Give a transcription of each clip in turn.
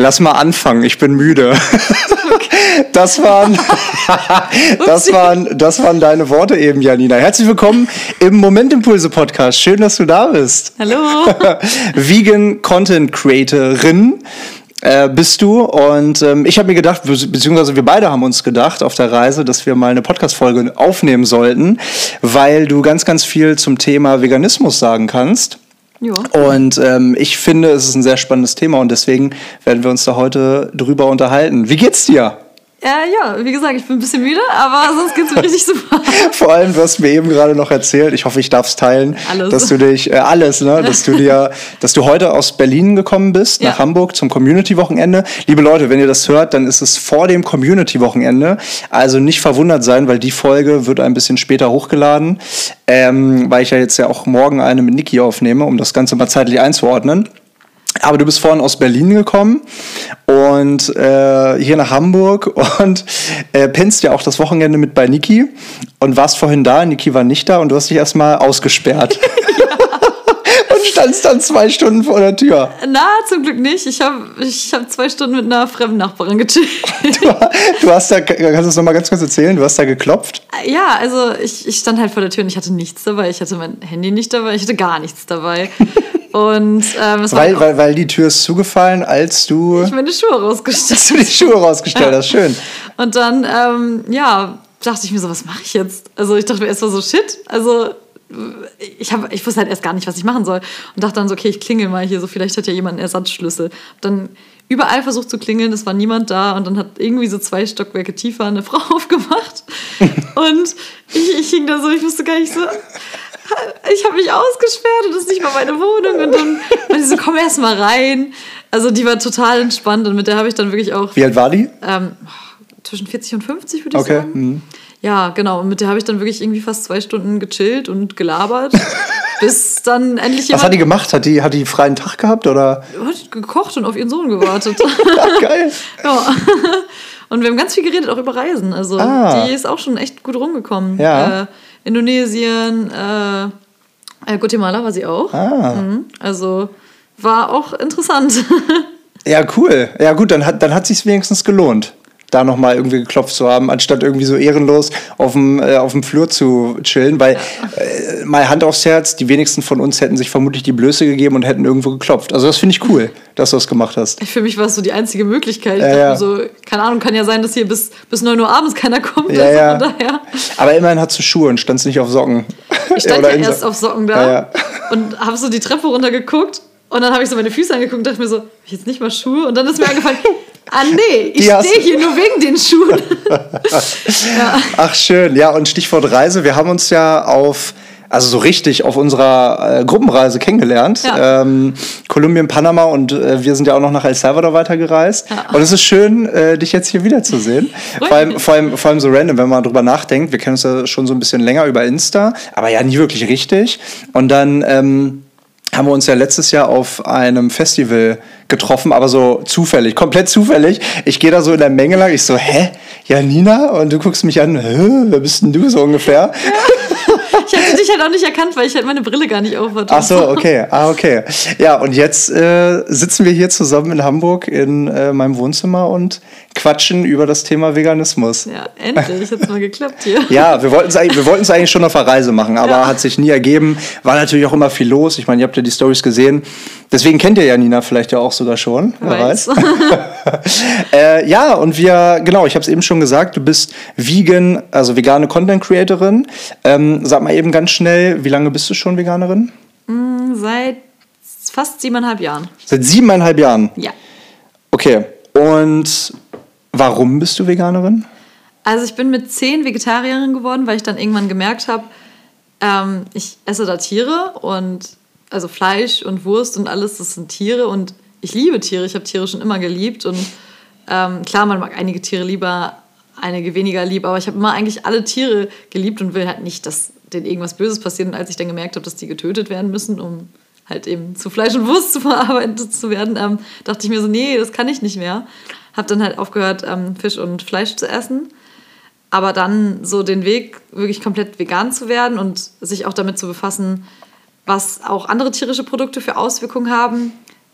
Lass mal anfangen, ich bin müde. Das waren, das waren, das waren deine Worte eben, Janina. Herzlich willkommen im Momentimpulse Podcast. Schön, dass du da bist. Hallo. Vegan Content Creatorin äh, bist du und ähm, ich habe mir gedacht, beziehungsweise wir beide haben uns gedacht auf der Reise, dass wir mal eine Podcast-Folge aufnehmen sollten, weil du ganz, ganz viel zum Thema Veganismus sagen kannst. Ja. Und ähm, ich finde, es ist ein sehr spannendes Thema und deswegen werden wir uns da heute drüber unterhalten. Wie geht's dir? Ja, ja, wie gesagt, ich bin ein bisschen müde, aber sonst geht's mir richtig super. Vor allem, du hast mir eben gerade noch erzählt, ich hoffe, ich darf es teilen, alles. dass du dich, äh, alles, ne, dass du dir, dass du heute aus Berlin gekommen bist, nach ja. Hamburg zum Community-Wochenende. Liebe Leute, wenn ihr das hört, dann ist es vor dem Community-Wochenende. Also nicht verwundert sein, weil die Folge wird ein bisschen später hochgeladen, ähm, weil ich ja jetzt ja auch morgen eine mit Niki aufnehme, um das Ganze mal zeitlich einzuordnen. Aber du bist vorhin aus Berlin gekommen und äh, hier nach Hamburg und äh, pennst ja auch das Wochenende mit bei Niki und warst vorhin da, Niki war nicht da und du hast dich erstmal ausgesperrt. und standst dann zwei Stunden vor der Tür. Na, zum Glück nicht. Ich habe ich hab zwei Stunden mit einer fremden Nachbarin gechillt. Du, du hast da, kannst du das nochmal ganz kurz erzählen? Du hast da geklopft? Ja, also ich, ich stand halt vor der Tür und ich hatte nichts dabei. Ich hatte mein Handy nicht dabei, ich hatte gar nichts dabei. Und, ähm, weil, weil, weil die Tür ist zugefallen, als du. Ich meine Schuhe rausgestellt. Als du die Schuhe rausgestellt hast, schön. Und dann, ähm, ja, dachte ich mir so, was mache ich jetzt? Also ich dachte mir erst mal so, shit, also ich, hab, ich wusste halt erst gar nicht, was ich machen soll. Und dachte dann so, okay, ich klingel mal hier, so vielleicht hat ja jemand einen Ersatzschlüssel. Dann überall versucht zu klingeln, es war niemand da und dann hat irgendwie so zwei Stockwerke tiefer eine Frau aufgemacht. und ich, ich hing da so, ich wusste gar nicht so, ich habe mich ausgesperrt und das ist nicht mal meine Wohnung. Und dann war die so, komm erst mal rein. Also die war total entspannt und mit der habe ich dann wirklich auch. Wie alt war die? Ähm, zwischen 40 und 50 würde ich okay. sagen. Mhm. Ja, genau. Und mit der habe ich dann wirklich irgendwie fast zwei Stunden gechillt und gelabert. bis dann endlich jemand. Was hat die gemacht? Hat die, hat die freien Tag gehabt oder? Hat gekocht und auf ihren Sohn gewartet. ja, geil. ja. Und wir haben ganz viel geredet, auch über Reisen. Also ah. die ist auch schon echt gut rumgekommen. Ja. Äh, Indonesien, äh, äh, Guatemala war sie auch. Ah. Mhm. Also war auch interessant. ja, cool. Ja, gut, dann hat, dann hat sich wenigstens gelohnt da nochmal irgendwie geklopft zu haben, anstatt irgendwie so ehrenlos auf dem, äh, auf dem Flur zu chillen. Weil, äh, mal Hand aufs Herz, die wenigsten von uns hätten sich vermutlich die Blöße gegeben und hätten irgendwo geklopft. Also das finde ich cool, dass du das gemacht hast. Für mich war es so die einzige Möglichkeit. Ich ja, ja. so, keine Ahnung, kann ja sein, dass hier bis, bis 9 Uhr abends keiner kommt. Ja, ja. daher. Aber immerhin hast du Schuhe und standst nicht auf Socken. Ich stand ja erst auf Socken da und habe so die Treppe runtergeguckt und dann habe ich so meine Füße angeguckt und dachte mir so, hab ich jetzt nicht mal Schuhe? Und dann ist mir eingefallen, ah nee, ich stehe hier nur wegen den Schuhen. ja. Ach schön, ja und Stichwort Reise, wir haben uns ja auf also so richtig auf unserer äh, Gruppenreise kennengelernt. Ja. Ähm, Kolumbien, Panama und äh, wir sind ja auch noch nach El Salvador weitergereist. Ja. Und es ist schön, äh, dich jetzt hier wiederzusehen. vor, allem, vor, allem, vor allem so random, wenn man drüber nachdenkt. Wir kennen uns ja schon so ein bisschen länger über Insta, aber ja nie wirklich richtig. Und dann ähm, haben wir uns ja letztes Jahr auf einem Festival getroffen, aber so zufällig, komplett zufällig. Ich gehe da so in der Menge lang, ich so, hä? Janina? Und du guckst mich an, hä? wer bist denn du so ungefähr? Ja. Ich hatte dich halt auch nicht erkannt, weil ich halt meine Brille gar nicht auf hatte. Ach so, okay. Ah, okay. Ja, und jetzt äh, sitzen wir hier zusammen in Hamburg in äh, meinem Wohnzimmer und quatschen über das Thema Veganismus. Ja, endlich. Hat es mal geklappt hier. ja, wir wollten es eigentlich, eigentlich schon auf der Reise machen, aber ja. hat sich nie ergeben. War natürlich auch immer viel los. Ich meine, ihr habt ja die Stories gesehen. Deswegen kennt ihr Janina vielleicht ja auch sogar schon. Wer weiß. weiß. äh, ja, und wir, genau, ich habe es eben schon gesagt, du bist vegan, also vegane Content Creatorin. Ähm, sag mal eben ganz schnell, wie lange bist du schon Veganerin? Mm, seit fast siebeneinhalb Jahren. Seit siebeneinhalb Jahren? Ja. Okay. Und warum bist du Veganerin? Also ich bin mit zehn Vegetarierin geworden, weil ich dann irgendwann gemerkt habe, ähm, ich esse da Tiere und also Fleisch und Wurst und alles, das sind Tiere und ich liebe Tiere. Ich habe Tiere schon immer geliebt und ähm, klar, man mag einige Tiere lieber, einige weniger lieb, aber ich habe immer eigentlich alle Tiere geliebt und will halt nicht, dass denen irgendwas Böses passiert. Und als ich dann gemerkt habe, dass die getötet werden müssen, um halt eben zu Fleisch und Wurst zu verarbeitet zu werden, ähm, dachte ich mir so, nee, das kann ich nicht mehr. Habe dann halt aufgehört, ähm, Fisch und Fleisch zu essen. Aber dann so den Weg, wirklich komplett vegan zu werden und sich auch damit zu befassen, was auch andere tierische Produkte für Auswirkungen haben,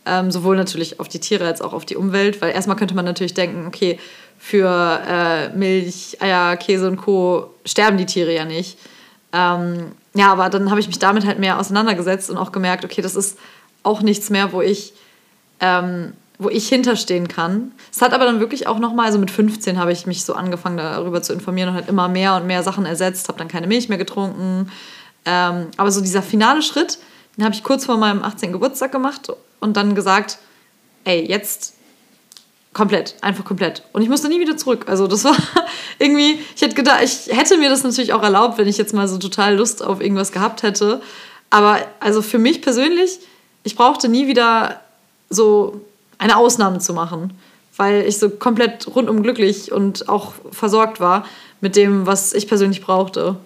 Ähm, sowohl natürlich auf die Tiere als auch auf die Umwelt, weil erstmal könnte man natürlich denken, okay, für äh, Milch, Eier, Käse und Co. sterben die Tiere ja nicht. Ähm, ja, aber dann habe ich mich damit halt mehr auseinandergesetzt und auch gemerkt, okay, das ist auch nichts mehr, wo ich, ähm, wo ich hinterstehen kann. Es hat aber dann wirklich auch nochmal, also mit 15 habe ich mich so angefangen darüber zu informieren und halt immer mehr und mehr Sachen ersetzt, habe dann keine Milch mehr getrunken. Ähm, aber so dieser finale Schritt, den habe ich kurz vor meinem 18. Geburtstag gemacht und dann gesagt, ey, jetzt komplett, einfach komplett. Und ich musste nie wieder zurück. Also das war irgendwie, ich hätte gedacht, ich hätte mir das natürlich auch erlaubt, wenn ich jetzt mal so total Lust auf irgendwas gehabt hätte. Aber also für mich persönlich, ich brauchte nie wieder so eine Ausnahme zu machen, weil ich so komplett rundum glücklich und auch versorgt war mit dem, was ich persönlich brauchte.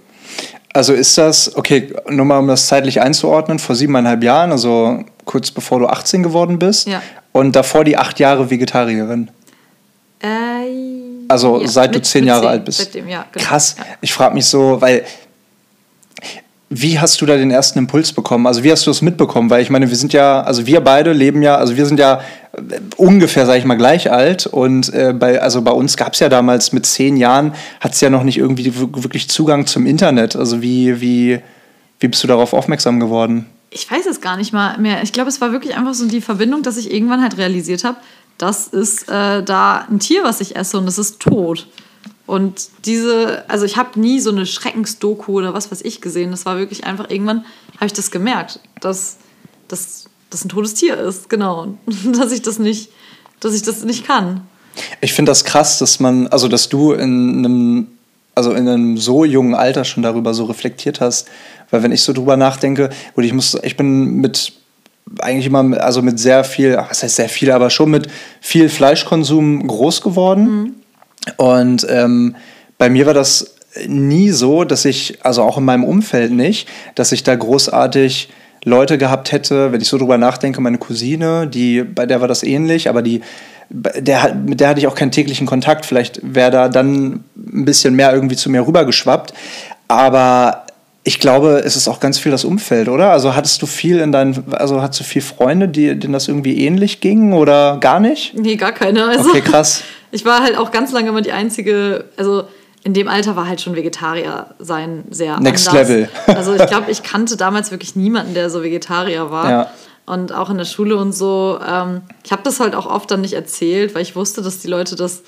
Also ist das, okay, nur mal um das zeitlich einzuordnen, vor siebeneinhalb Jahren, also kurz bevor du 18 geworden bist. Ja. Und davor die acht Jahre Vegetarierin. Äh, also ja, seit du zehn Jahre 10, alt bist. Seitdem, ja, genau. Krass. Ja. Ich frage mich so, weil wie hast du da den ersten Impuls bekommen? Also wie hast du das mitbekommen? Weil ich meine, wir sind ja, also wir beide leben ja, also wir sind ja äh, ungefähr, sage ich mal, gleich alt. Und äh, bei, also bei uns gab es ja damals mit zehn Jahren, hat es ja noch nicht irgendwie wirklich Zugang zum Internet. Also wie, wie, wie bist du darauf aufmerksam geworden? Ich weiß es gar nicht mal mehr. Ich glaube, es war wirklich einfach so die Verbindung, dass ich irgendwann halt realisiert habe, das ist äh, da ein Tier, was ich esse und es ist tot. Und diese, also ich habe nie so eine Schreckensdoku oder was weiß ich gesehen. Das war wirklich einfach, irgendwann habe ich das gemerkt, dass das ein totes Tier ist, genau. dass ich das nicht, dass ich das nicht kann. Ich finde das krass, dass man, also dass du in einem, also in einem so jungen Alter schon darüber so reflektiert hast. Weil wenn ich so drüber nachdenke, gut, ich muss, ich bin mit eigentlich immer, also mit sehr viel, was heißt sehr viel, aber schon mit viel Fleischkonsum groß geworden. Mhm. Und ähm, bei mir war das nie so, dass ich, also auch in meinem Umfeld nicht, dass ich da großartig Leute gehabt hätte, wenn ich so drüber nachdenke, meine Cousine, die, bei der war das ähnlich, aber die, der, mit der hatte ich auch keinen täglichen Kontakt. Vielleicht wäre da dann ein bisschen mehr irgendwie zu mir rübergeschwappt. Aber ich glaube, es ist auch ganz viel das Umfeld, oder? Also hattest du viel in deinen, also hattest du viel Freunde, die, denen das irgendwie ähnlich ging oder gar nicht? Nee, gar keine. Also, okay, krass. Ich war halt auch ganz lange immer die einzige, also in dem Alter war halt schon Vegetarier sein sehr Next anders. Level. also ich glaube, ich kannte damals wirklich niemanden, der so Vegetarier war. Ja. Und auch in der Schule und so. Ähm, ich habe das halt auch oft dann nicht erzählt, weil ich wusste, dass die Leute das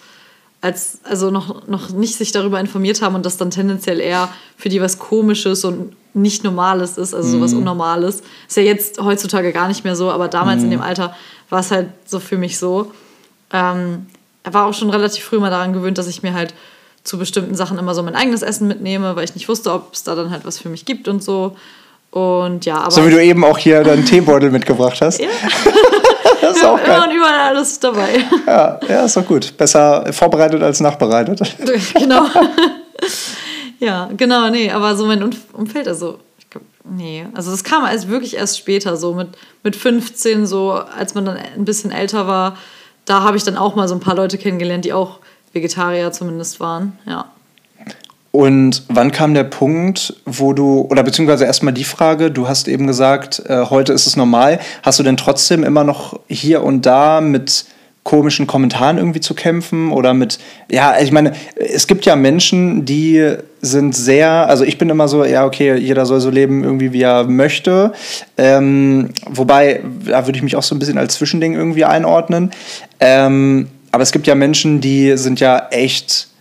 als also noch, noch nicht sich darüber informiert haben und das dann tendenziell eher für die was Komisches und nicht Normales ist, also sowas mhm. Unnormales. Ist ja jetzt heutzutage gar nicht mehr so, aber damals mm. in mhm. dem Alter war es halt so für mich so. Ähm, er war auch schon relativ früh mal daran gewöhnt, dass ich mir halt zu bestimmten Sachen immer so mein eigenes Essen mitnehme, weil ich nicht wusste, ob es da dann halt was für mich gibt und so. Und ja, aber. So wie du eben auch hier deinen Teebeutel mitgebracht hast. Ja. das ist auch geil. Immer und überall alles dabei. Ja, ja, ist doch gut. Besser vorbereitet als nachbereitet. genau. ja, genau, nee, aber so mein Umfeld, also, ich glaube, nee. Also, das kam als wirklich erst später, so mit, mit 15, so, als man dann ein bisschen älter war. Da habe ich dann auch mal so ein paar Leute kennengelernt, die auch Vegetarier zumindest waren, ja. Und wann kam der Punkt, wo du, oder beziehungsweise erstmal die Frage, du hast eben gesagt, äh, heute ist es normal. Hast du denn trotzdem immer noch hier und da mit komischen Kommentaren irgendwie zu kämpfen oder mit, ja, ich meine, es gibt ja Menschen, die sind sehr, also ich bin immer so, ja, okay, jeder soll so leben irgendwie, wie er möchte. Ähm, wobei, da würde ich mich auch so ein bisschen als Zwischending irgendwie einordnen. Ähm, aber es gibt ja Menschen, die sind ja echt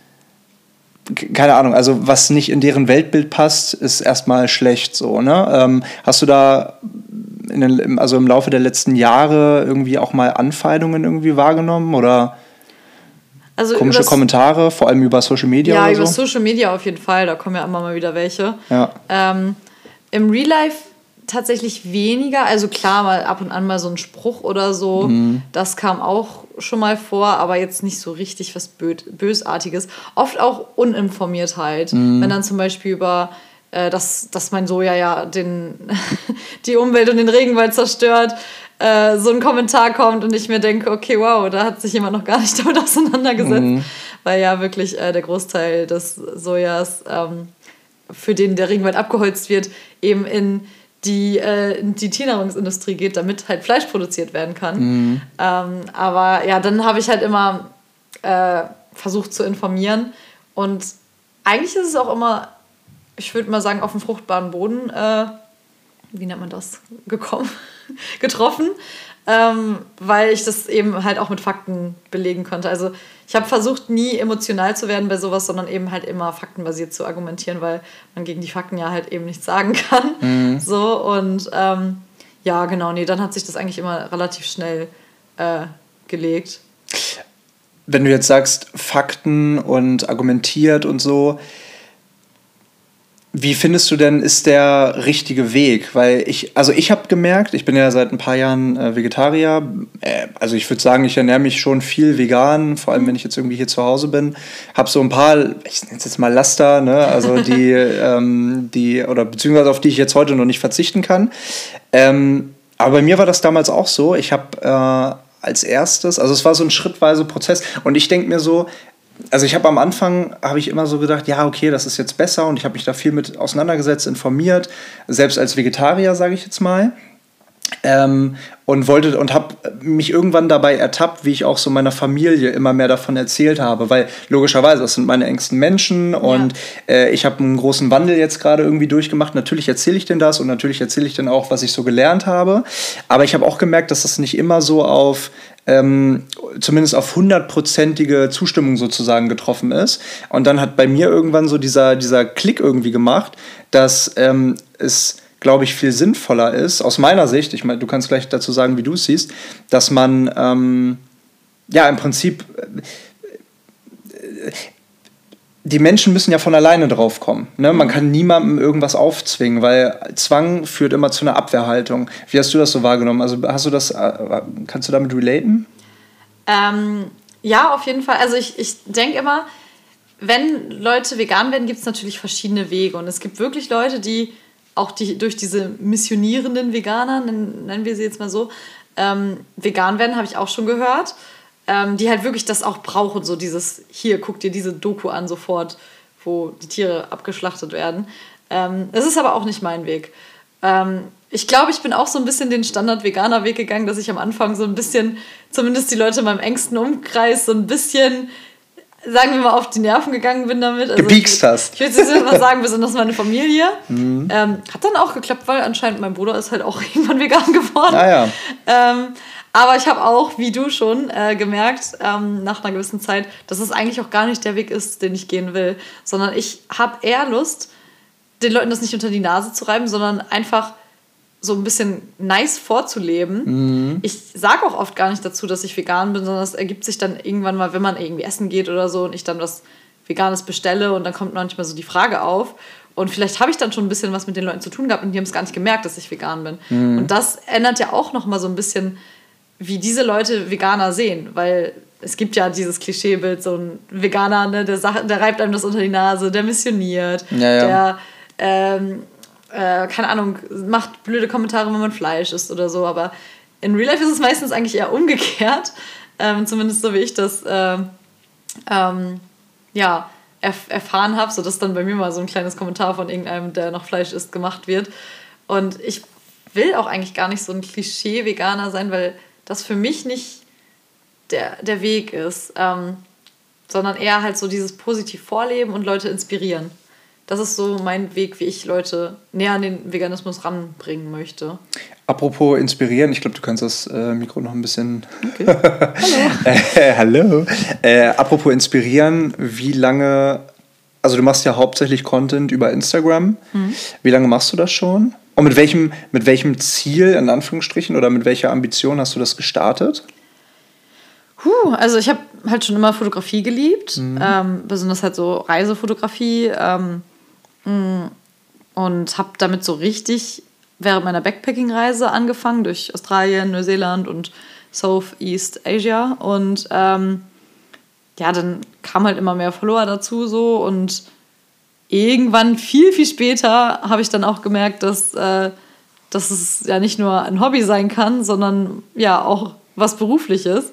keine Ahnung, also was nicht in deren Weltbild passt, ist erstmal schlecht so. Ne? Ähm, hast du da den, also im Laufe der letzten Jahre irgendwie auch mal Anfeindungen irgendwie wahrgenommen oder also komische Kommentare, vor allem über Social Media? Ja, über so? Social Media auf jeden Fall, da kommen ja immer mal wieder welche. Ja. Ähm, Im Real Life tatsächlich weniger. Also klar, mal ab und an mal so ein Spruch oder so. Mhm. Das kam auch schon mal vor, aber jetzt nicht so richtig was Bösartiges. Oft auch Uninformiertheit. Mhm. Wenn dann zum Beispiel über äh, dass, dass mein Soja ja den, die Umwelt und den Regenwald zerstört, äh, so ein Kommentar kommt und ich mir denke, okay, wow, da hat sich jemand noch gar nicht damit auseinandergesetzt. Mhm. Weil ja wirklich äh, der Großteil des Sojas, ähm, für den der Regenwald abgeholzt wird, eben in die äh, in die Tiernahrungsindustrie geht, damit halt Fleisch produziert werden kann. Mhm. Ähm, aber ja, dann habe ich halt immer äh, versucht zu informieren. Und eigentlich ist es auch immer, ich würde mal sagen, auf dem fruchtbaren Boden, äh, wie nennt man das, gekommen, getroffen ähm, weil ich das eben halt auch mit Fakten belegen konnte. Also ich habe versucht, nie emotional zu werden bei sowas, sondern eben halt immer faktenbasiert zu argumentieren, weil man gegen die Fakten ja halt eben nichts sagen kann. Mhm. So und ähm, ja, genau, nee, dann hat sich das eigentlich immer relativ schnell äh, gelegt. Wenn du jetzt sagst, Fakten und argumentiert und so, wie findest du denn, ist der richtige Weg? Weil ich, also ich habe gemerkt, ich bin ja seit ein paar Jahren äh, Vegetarier. Äh, also ich würde sagen, ich ernähre mich schon viel vegan, vor allem wenn ich jetzt irgendwie hier zu Hause bin. Habe so ein paar, ich nenne es jetzt mal Laster, ne? also die, ähm, die, oder beziehungsweise auf die ich jetzt heute noch nicht verzichten kann. Ähm, aber bei mir war das damals auch so. Ich habe äh, als erstes, also es war so ein schrittweise Prozess und ich denke mir so, also ich habe am Anfang habe ich immer so gedacht, ja, okay, das ist jetzt besser und ich habe mich da viel mit auseinandergesetzt, informiert, selbst als Vegetarier, sage ich jetzt mal. Ähm, und wollte und habe mich irgendwann dabei ertappt, wie ich auch so meiner Familie immer mehr davon erzählt habe, weil logischerweise das sind meine engsten Menschen und ja. äh, ich habe einen großen Wandel jetzt gerade irgendwie durchgemacht. Natürlich erzähle ich denn das und natürlich erzähle ich dann auch, was ich so gelernt habe. Aber ich habe auch gemerkt, dass das nicht immer so auf ähm, zumindest auf hundertprozentige Zustimmung sozusagen getroffen ist. Und dann hat bei mir irgendwann so dieser, dieser Klick irgendwie gemacht, dass ähm, es, glaube ich, viel sinnvoller ist, aus meiner Sicht, ich meine, du kannst gleich dazu sagen, wie du es siehst, dass man ähm, ja im Prinzip äh, die Menschen müssen ja von alleine drauf kommen. Ne? Man mhm. kann niemandem irgendwas aufzwingen, weil Zwang führt immer zu einer Abwehrhaltung. Wie hast du das so wahrgenommen? Also hast du das, äh, kannst du damit relaten? Ähm, ja, auf jeden Fall. Also ich, ich denke immer, wenn Leute vegan werden, gibt es natürlich verschiedene Wege. Und es gibt wirklich Leute, die auch die, durch diese missionierenden Veganer, nennen wir sie jetzt mal so, ähm, vegan werden, habe ich auch schon gehört ähm, die halt wirklich das auch brauchen, so dieses, hier, guck dir diese Doku an sofort, wo die Tiere abgeschlachtet werden. Ähm, das ist aber auch nicht mein Weg. Ähm, ich glaube, ich bin auch so ein bisschen den Standard-Veganer-Weg gegangen, dass ich am Anfang so ein bisschen, zumindest die Leute in meinem engsten Umkreis, so ein bisschen sagen wir mal, auf die Nerven gegangen bin damit. Also Gebiegst hast. Ich, ich würde jetzt mal sagen, besonders meine Familie. Mhm. Ähm, hat dann auch geklappt, weil anscheinend mein Bruder ist halt auch irgendwann vegan geworden. Ah, ja. ähm, aber ich habe auch, wie du schon, äh, gemerkt, ähm, nach einer gewissen Zeit, dass es eigentlich auch gar nicht der Weg ist, den ich gehen will. Sondern ich habe eher Lust, den Leuten das nicht unter die Nase zu reiben, sondern einfach so ein bisschen nice vorzuleben. Mhm. Ich sage auch oft gar nicht dazu, dass ich vegan bin, sondern es ergibt sich dann irgendwann mal, wenn man irgendwie essen geht oder so und ich dann was Veganes bestelle und dann kommt manchmal so die Frage auf. Und vielleicht habe ich dann schon ein bisschen was mit den Leuten zu tun gehabt und die haben es gar nicht gemerkt, dass ich vegan bin. Mhm. Und das ändert ja auch noch mal so ein bisschen wie diese Leute Veganer sehen, weil es gibt ja dieses Klischeebild, so ein Veganer, ne, der, der reibt einem das unter die Nase, der missioniert, ja, ja. der, ähm, äh, keine Ahnung, macht blöde Kommentare, wenn man Fleisch isst oder so, aber in Real Life ist es meistens eigentlich eher umgekehrt, ähm, zumindest so wie ich das äh, ähm, ja, erf erfahren habe, sodass dann bei mir mal so ein kleines Kommentar von irgendeinem, der noch Fleisch isst, gemacht wird. Und ich will auch eigentlich gar nicht so ein Klischee-Veganer sein, weil das für mich nicht der, der Weg ist, ähm, sondern eher halt so dieses positiv Vorleben und Leute inspirieren. Das ist so mein Weg, wie ich Leute näher an den Veganismus ranbringen möchte. Apropos inspirieren, ich glaube, du kannst das äh, Mikro noch ein bisschen. Okay. hallo. äh, hallo. Äh, apropos inspirieren, wie lange, also du machst ja hauptsächlich Content über Instagram. Mhm. Wie lange machst du das schon? Und mit welchem, mit welchem Ziel, in Anführungsstrichen, oder mit welcher Ambition hast du das gestartet? Puh, also ich habe halt schon immer Fotografie geliebt, mhm. ähm, besonders halt so Reisefotografie ähm, mm, und habe damit so richtig während meiner Backpacking-Reise angefangen durch Australien, Neuseeland und Southeast Asia und ähm, ja, dann kam halt immer mehr Follower dazu so und irgendwann viel, viel später habe ich dann auch gemerkt, dass, äh, dass es ja nicht nur ein Hobby sein kann, sondern ja auch was Berufliches.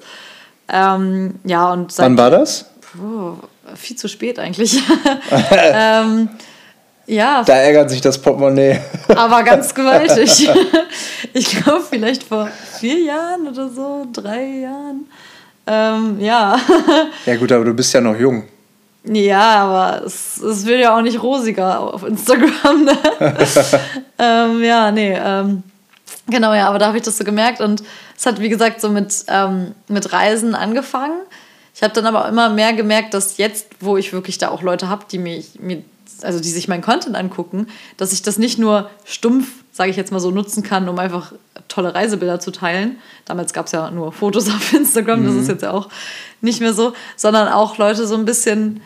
Ähm, ja, und seit, Wann war das? Oh, viel zu spät eigentlich. ähm, Ja. Da ärgert sich das Portemonnaie. Aber ganz gewaltig. ich glaube, vielleicht vor vier Jahren oder so, drei Jahren. Ähm, ja. ja, gut, aber du bist ja noch jung. Ja, aber es, es wird ja auch nicht rosiger auf Instagram. Ne? ähm, ja, nee. Ähm, genau, ja, aber da habe ich das so gemerkt und es hat, wie gesagt, so mit, ähm, mit Reisen angefangen. Ich habe dann aber immer mehr gemerkt, dass jetzt, wo ich wirklich da auch Leute habe, die mich, mir, also die sich meinen Content angucken, dass ich das nicht nur stumpf, sage ich jetzt mal so, nutzen kann, um einfach tolle Reisebilder zu teilen. Damals gab es ja nur Fotos auf Instagram, mhm. das ist jetzt ja auch nicht mehr so, sondern auch Leute so ein bisschen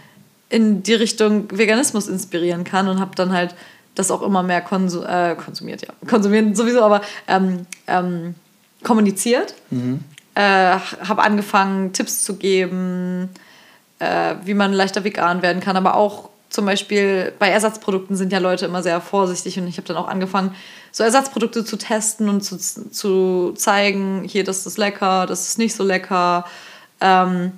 in die Richtung Veganismus inspirieren kann und habe dann halt das auch immer mehr konsu äh, konsumiert, ja. Konsumieren sowieso, aber ähm, ähm, kommuniziert. Mhm. Äh, habe angefangen, Tipps zu geben, äh, wie man leichter vegan werden kann, aber auch zum Beispiel bei Ersatzprodukten sind ja Leute immer sehr vorsichtig und ich habe dann auch angefangen, so Ersatzprodukte zu testen und zu, zu zeigen, hier, das ist lecker, das ist nicht so lecker. Ähm,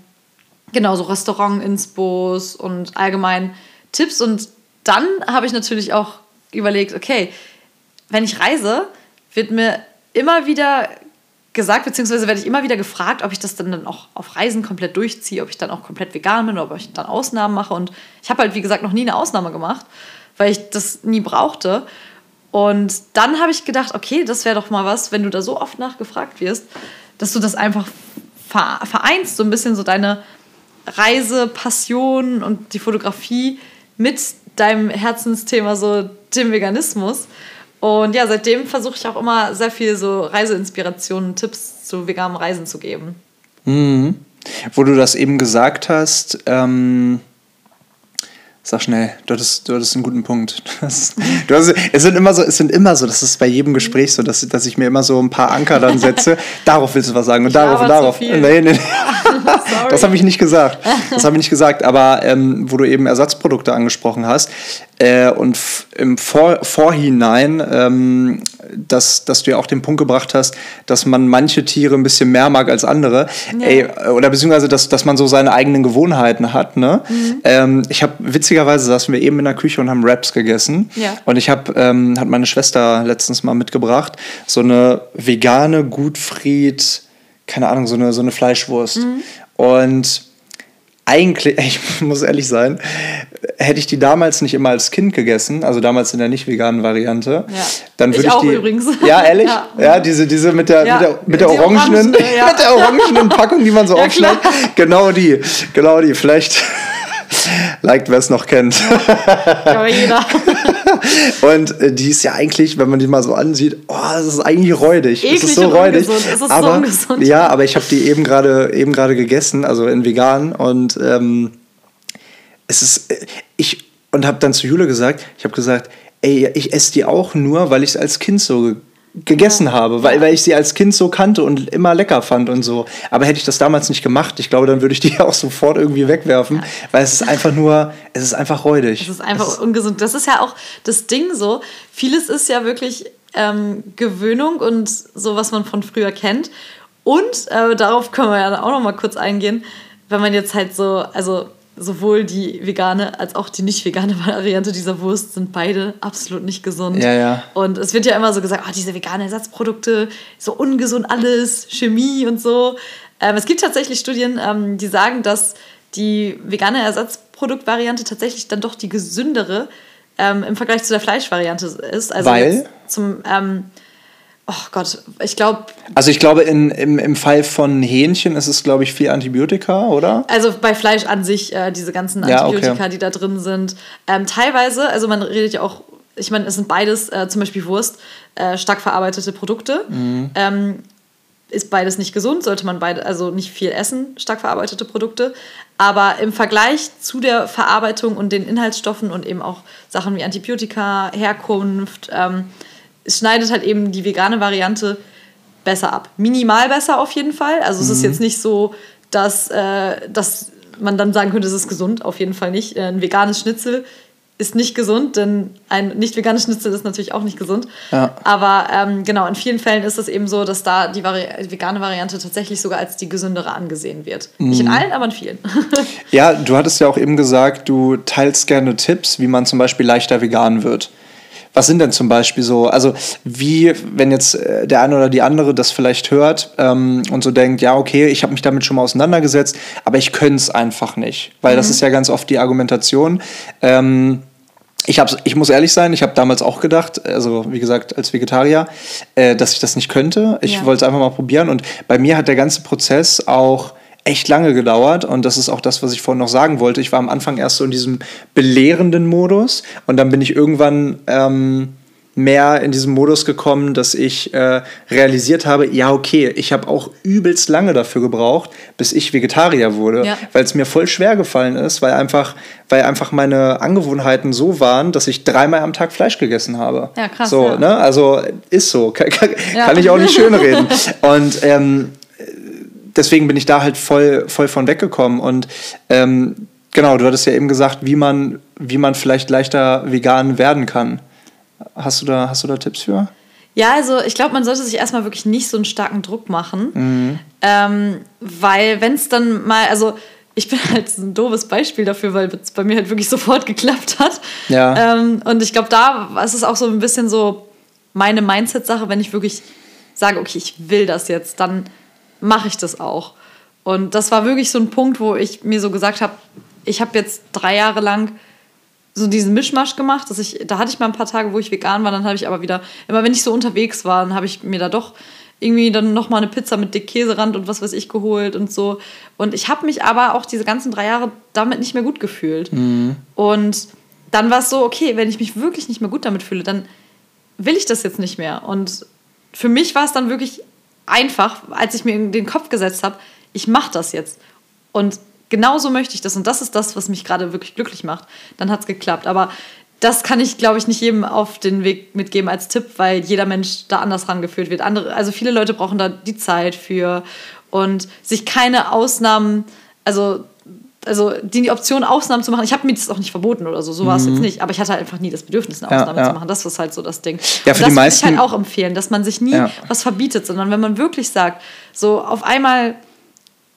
genau, so Restaurant-Inspos und allgemein Tipps. Und dann habe ich natürlich auch überlegt, okay, wenn ich reise, wird mir immer wieder gesagt, beziehungsweise werde ich immer wieder gefragt, ob ich das dann, auch auf Reisen komplett durchziehe, ob ich dann auch komplett vegan bin oder ob ich dann Ausnahmen mache. Und ich habe halt, wie gesagt, noch nie eine Ausnahme gemacht, weil ich das nie brauchte. Und dann habe ich gedacht, okay, das wäre doch mal was, wenn du da so oft nachgefragt wirst, dass du das einfach vereinst, so ein bisschen so deine Reisepassion und die Fotografie mit deinem Herzensthema, so dem Veganismus. Und ja, seitdem versuche ich auch immer sehr viel so Reiseinspirationen, Tipps zu veganem Reisen zu geben. Mhm. Wo du das eben gesagt hast, ähm, Sag schnell, du hattest, du hattest einen guten Punkt. Das, du hast, es, sind immer so, es sind immer so, das ist bei jedem Gespräch so, dass, dass ich mir immer so ein paar Anker dann setze. darauf willst du was sagen und ich darauf und darauf. Nee, nee, nee. das habe ich nicht gesagt. Das habe ich nicht gesagt. Aber ähm, wo du eben Ersatzprodukte angesprochen hast äh, und im Vor Vorhinein, ähm, dass, dass du ja auch den Punkt gebracht hast, dass man manche Tiere ein bisschen mehr mag als andere. Ja. Ey, oder beziehungsweise, dass, dass man so seine eigenen Gewohnheiten hat. Ne? Mhm. Ähm, ich habe witzigerweise saßen wir eben in der Küche und haben Wraps gegessen. Ja. Und ich habe, ähm, hat meine Schwester letztens mal mitgebracht, so eine vegane Gutfried, keine Ahnung, so eine, so eine Fleischwurst. Mhm. Und eigentlich, ich muss ehrlich sein, hätte ich die damals nicht immer als Kind gegessen, also damals in der nicht veganen Variante, ja. dann würde ich, ich die. Übrigens. Ja, ehrlich? Ja, ja diese, diese mit der, ja. mit der, mit der orangenen, Orange, ja. mit der orangenen Packung, die man so aufschneidet. Genau die, genau die. Vielleicht liked, wer es noch kennt. Ja, jeder. Und äh, die ist ja eigentlich, wenn man die mal so ansieht, oh, das ist eigentlich räudig. Eklig es ist so räudig. Es ist aber, so ungesund. Ja, aber ich habe die eben gerade eben gerade gegessen, also in vegan und ähm, es ist äh, ich und habe dann zu Jule gesagt, ich habe gesagt, ey, ich esse die auch nur, weil ich es als Kind so gegessen habe, weil, weil ich sie als Kind so kannte und immer lecker fand und so. Aber hätte ich das damals nicht gemacht, ich glaube, dann würde ich die auch sofort irgendwie wegwerfen, ja. weil es ist einfach nur, es ist einfach räudig. Es ist einfach es ungesund. Das ist ja auch das Ding so. Vieles ist ja wirklich ähm, Gewöhnung und so, was man von früher kennt. Und äh, darauf können wir ja auch noch mal kurz eingehen, wenn man jetzt halt so, also sowohl die vegane als auch die nicht vegane Variante dieser Wurst sind beide absolut nicht gesund. Ja, ja. Und es wird ja immer so gesagt, oh, diese veganen Ersatzprodukte, so ungesund alles, Chemie und so. Ähm, es gibt tatsächlich Studien, ähm, die sagen, dass die vegane Ersatzproduktvariante tatsächlich dann doch die gesündere ähm, im Vergleich zu der Fleischvariante ist. Also Weil? zum ähm, Oh Gott, ich glaube. Also ich glaube, in, im, im Fall von Hähnchen ist es, glaube ich, viel Antibiotika, oder? Also bei Fleisch an sich, äh, diese ganzen Antibiotika, ja, okay. die da drin sind. Ähm, teilweise, also man redet ja auch, ich meine, es sind beides, äh, zum Beispiel Wurst, äh, stark verarbeitete Produkte. Mhm. Ähm, ist beides nicht gesund, sollte man beide, also nicht viel essen, stark verarbeitete Produkte. Aber im Vergleich zu der Verarbeitung und den Inhaltsstoffen und eben auch Sachen wie Antibiotika, Herkunft, ähm, es schneidet halt eben die vegane Variante besser ab. Minimal besser auf jeden Fall. Also es ist mhm. jetzt nicht so, dass, äh, dass man dann sagen könnte, es ist gesund. Auf jeden Fall nicht. Äh, ein veganes Schnitzel ist nicht gesund, denn ein nicht veganes Schnitzel ist natürlich auch nicht gesund. Ja. Aber ähm, genau, in vielen Fällen ist es eben so, dass da die Vari vegane Variante tatsächlich sogar als die gesündere angesehen wird. Mhm. Nicht in allen, aber in vielen. ja, du hattest ja auch eben gesagt, du teilst gerne Tipps, wie man zum Beispiel leichter vegan wird. Was sind denn zum Beispiel so, also wie, wenn jetzt äh, der eine oder die andere das vielleicht hört ähm, und so denkt, ja, okay, ich habe mich damit schon mal auseinandergesetzt, aber ich könnte es einfach nicht. Weil mhm. das ist ja ganz oft die Argumentation. Ähm, ich, hab's, ich muss ehrlich sein, ich habe damals auch gedacht, also wie gesagt, als Vegetarier, äh, dass ich das nicht könnte. Ich ja. wollte es einfach mal probieren. Und bei mir hat der ganze Prozess auch echt lange gedauert und das ist auch das, was ich vorhin noch sagen wollte. Ich war am Anfang erst so in diesem belehrenden Modus und dann bin ich irgendwann ähm, mehr in diesen Modus gekommen, dass ich äh, realisiert habe, ja okay, ich habe auch übelst lange dafür gebraucht, bis ich Vegetarier wurde, ja. weil es mir voll schwer gefallen ist, weil einfach, weil einfach meine Angewohnheiten so waren, dass ich dreimal am Tag Fleisch gegessen habe. Ja, krass. So, ja. ne? Also ist so, kann, kann, ja. kann ich auch nicht schönreden. und ähm, deswegen bin ich da halt voll, voll von weggekommen. Und ähm, genau, du hattest ja eben gesagt, wie man, wie man vielleicht leichter vegan werden kann. Hast du da, hast du da Tipps für? Ja, also ich glaube, man sollte sich erstmal wirklich nicht so einen starken Druck machen. Mhm. Ähm, weil wenn es dann mal, also ich bin halt ein doofes Beispiel dafür, weil es bei mir halt wirklich sofort geklappt hat. Ja. Ähm, und ich glaube, da ist es auch so ein bisschen so meine Mindset-Sache, wenn ich wirklich sage, okay, ich will das jetzt, dann mache ich das auch. Und das war wirklich so ein Punkt, wo ich mir so gesagt habe, ich habe jetzt drei Jahre lang so diesen Mischmasch gemacht, dass ich, da hatte ich mal ein paar Tage, wo ich vegan war, dann habe ich aber wieder, immer wenn ich so unterwegs war, dann habe ich mir da doch irgendwie dann nochmal eine Pizza mit dick Käserand und was weiß ich geholt und so. Und ich habe mich aber auch diese ganzen drei Jahre damit nicht mehr gut gefühlt. Mhm. Und dann war es so, okay, wenn ich mich wirklich nicht mehr gut damit fühle, dann will ich das jetzt nicht mehr. Und für mich war es dann wirklich einfach, als ich mir in den Kopf gesetzt habe, ich mache das jetzt. Und genauso möchte ich das. Und das ist das, was mich gerade wirklich glücklich macht. Dann hat es geklappt. Aber das kann ich, glaube ich, nicht jedem auf den Weg mitgeben als Tipp, weil jeder Mensch da anders rangeführt wird. Andere, also viele Leute brauchen da die Zeit für und sich keine Ausnahmen, also also die Option, Ausnahmen zu machen, ich habe mir das auch nicht verboten oder so, so war es mhm. jetzt nicht, aber ich hatte halt einfach nie das Bedürfnis, eine Ausnahme ja, ja. zu machen. Das ist halt so das Ding. Ja, für Und das die meisten, würde ich halt auch empfehlen, dass man sich nie ja. was verbietet, sondern wenn man wirklich sagt, so auf einmal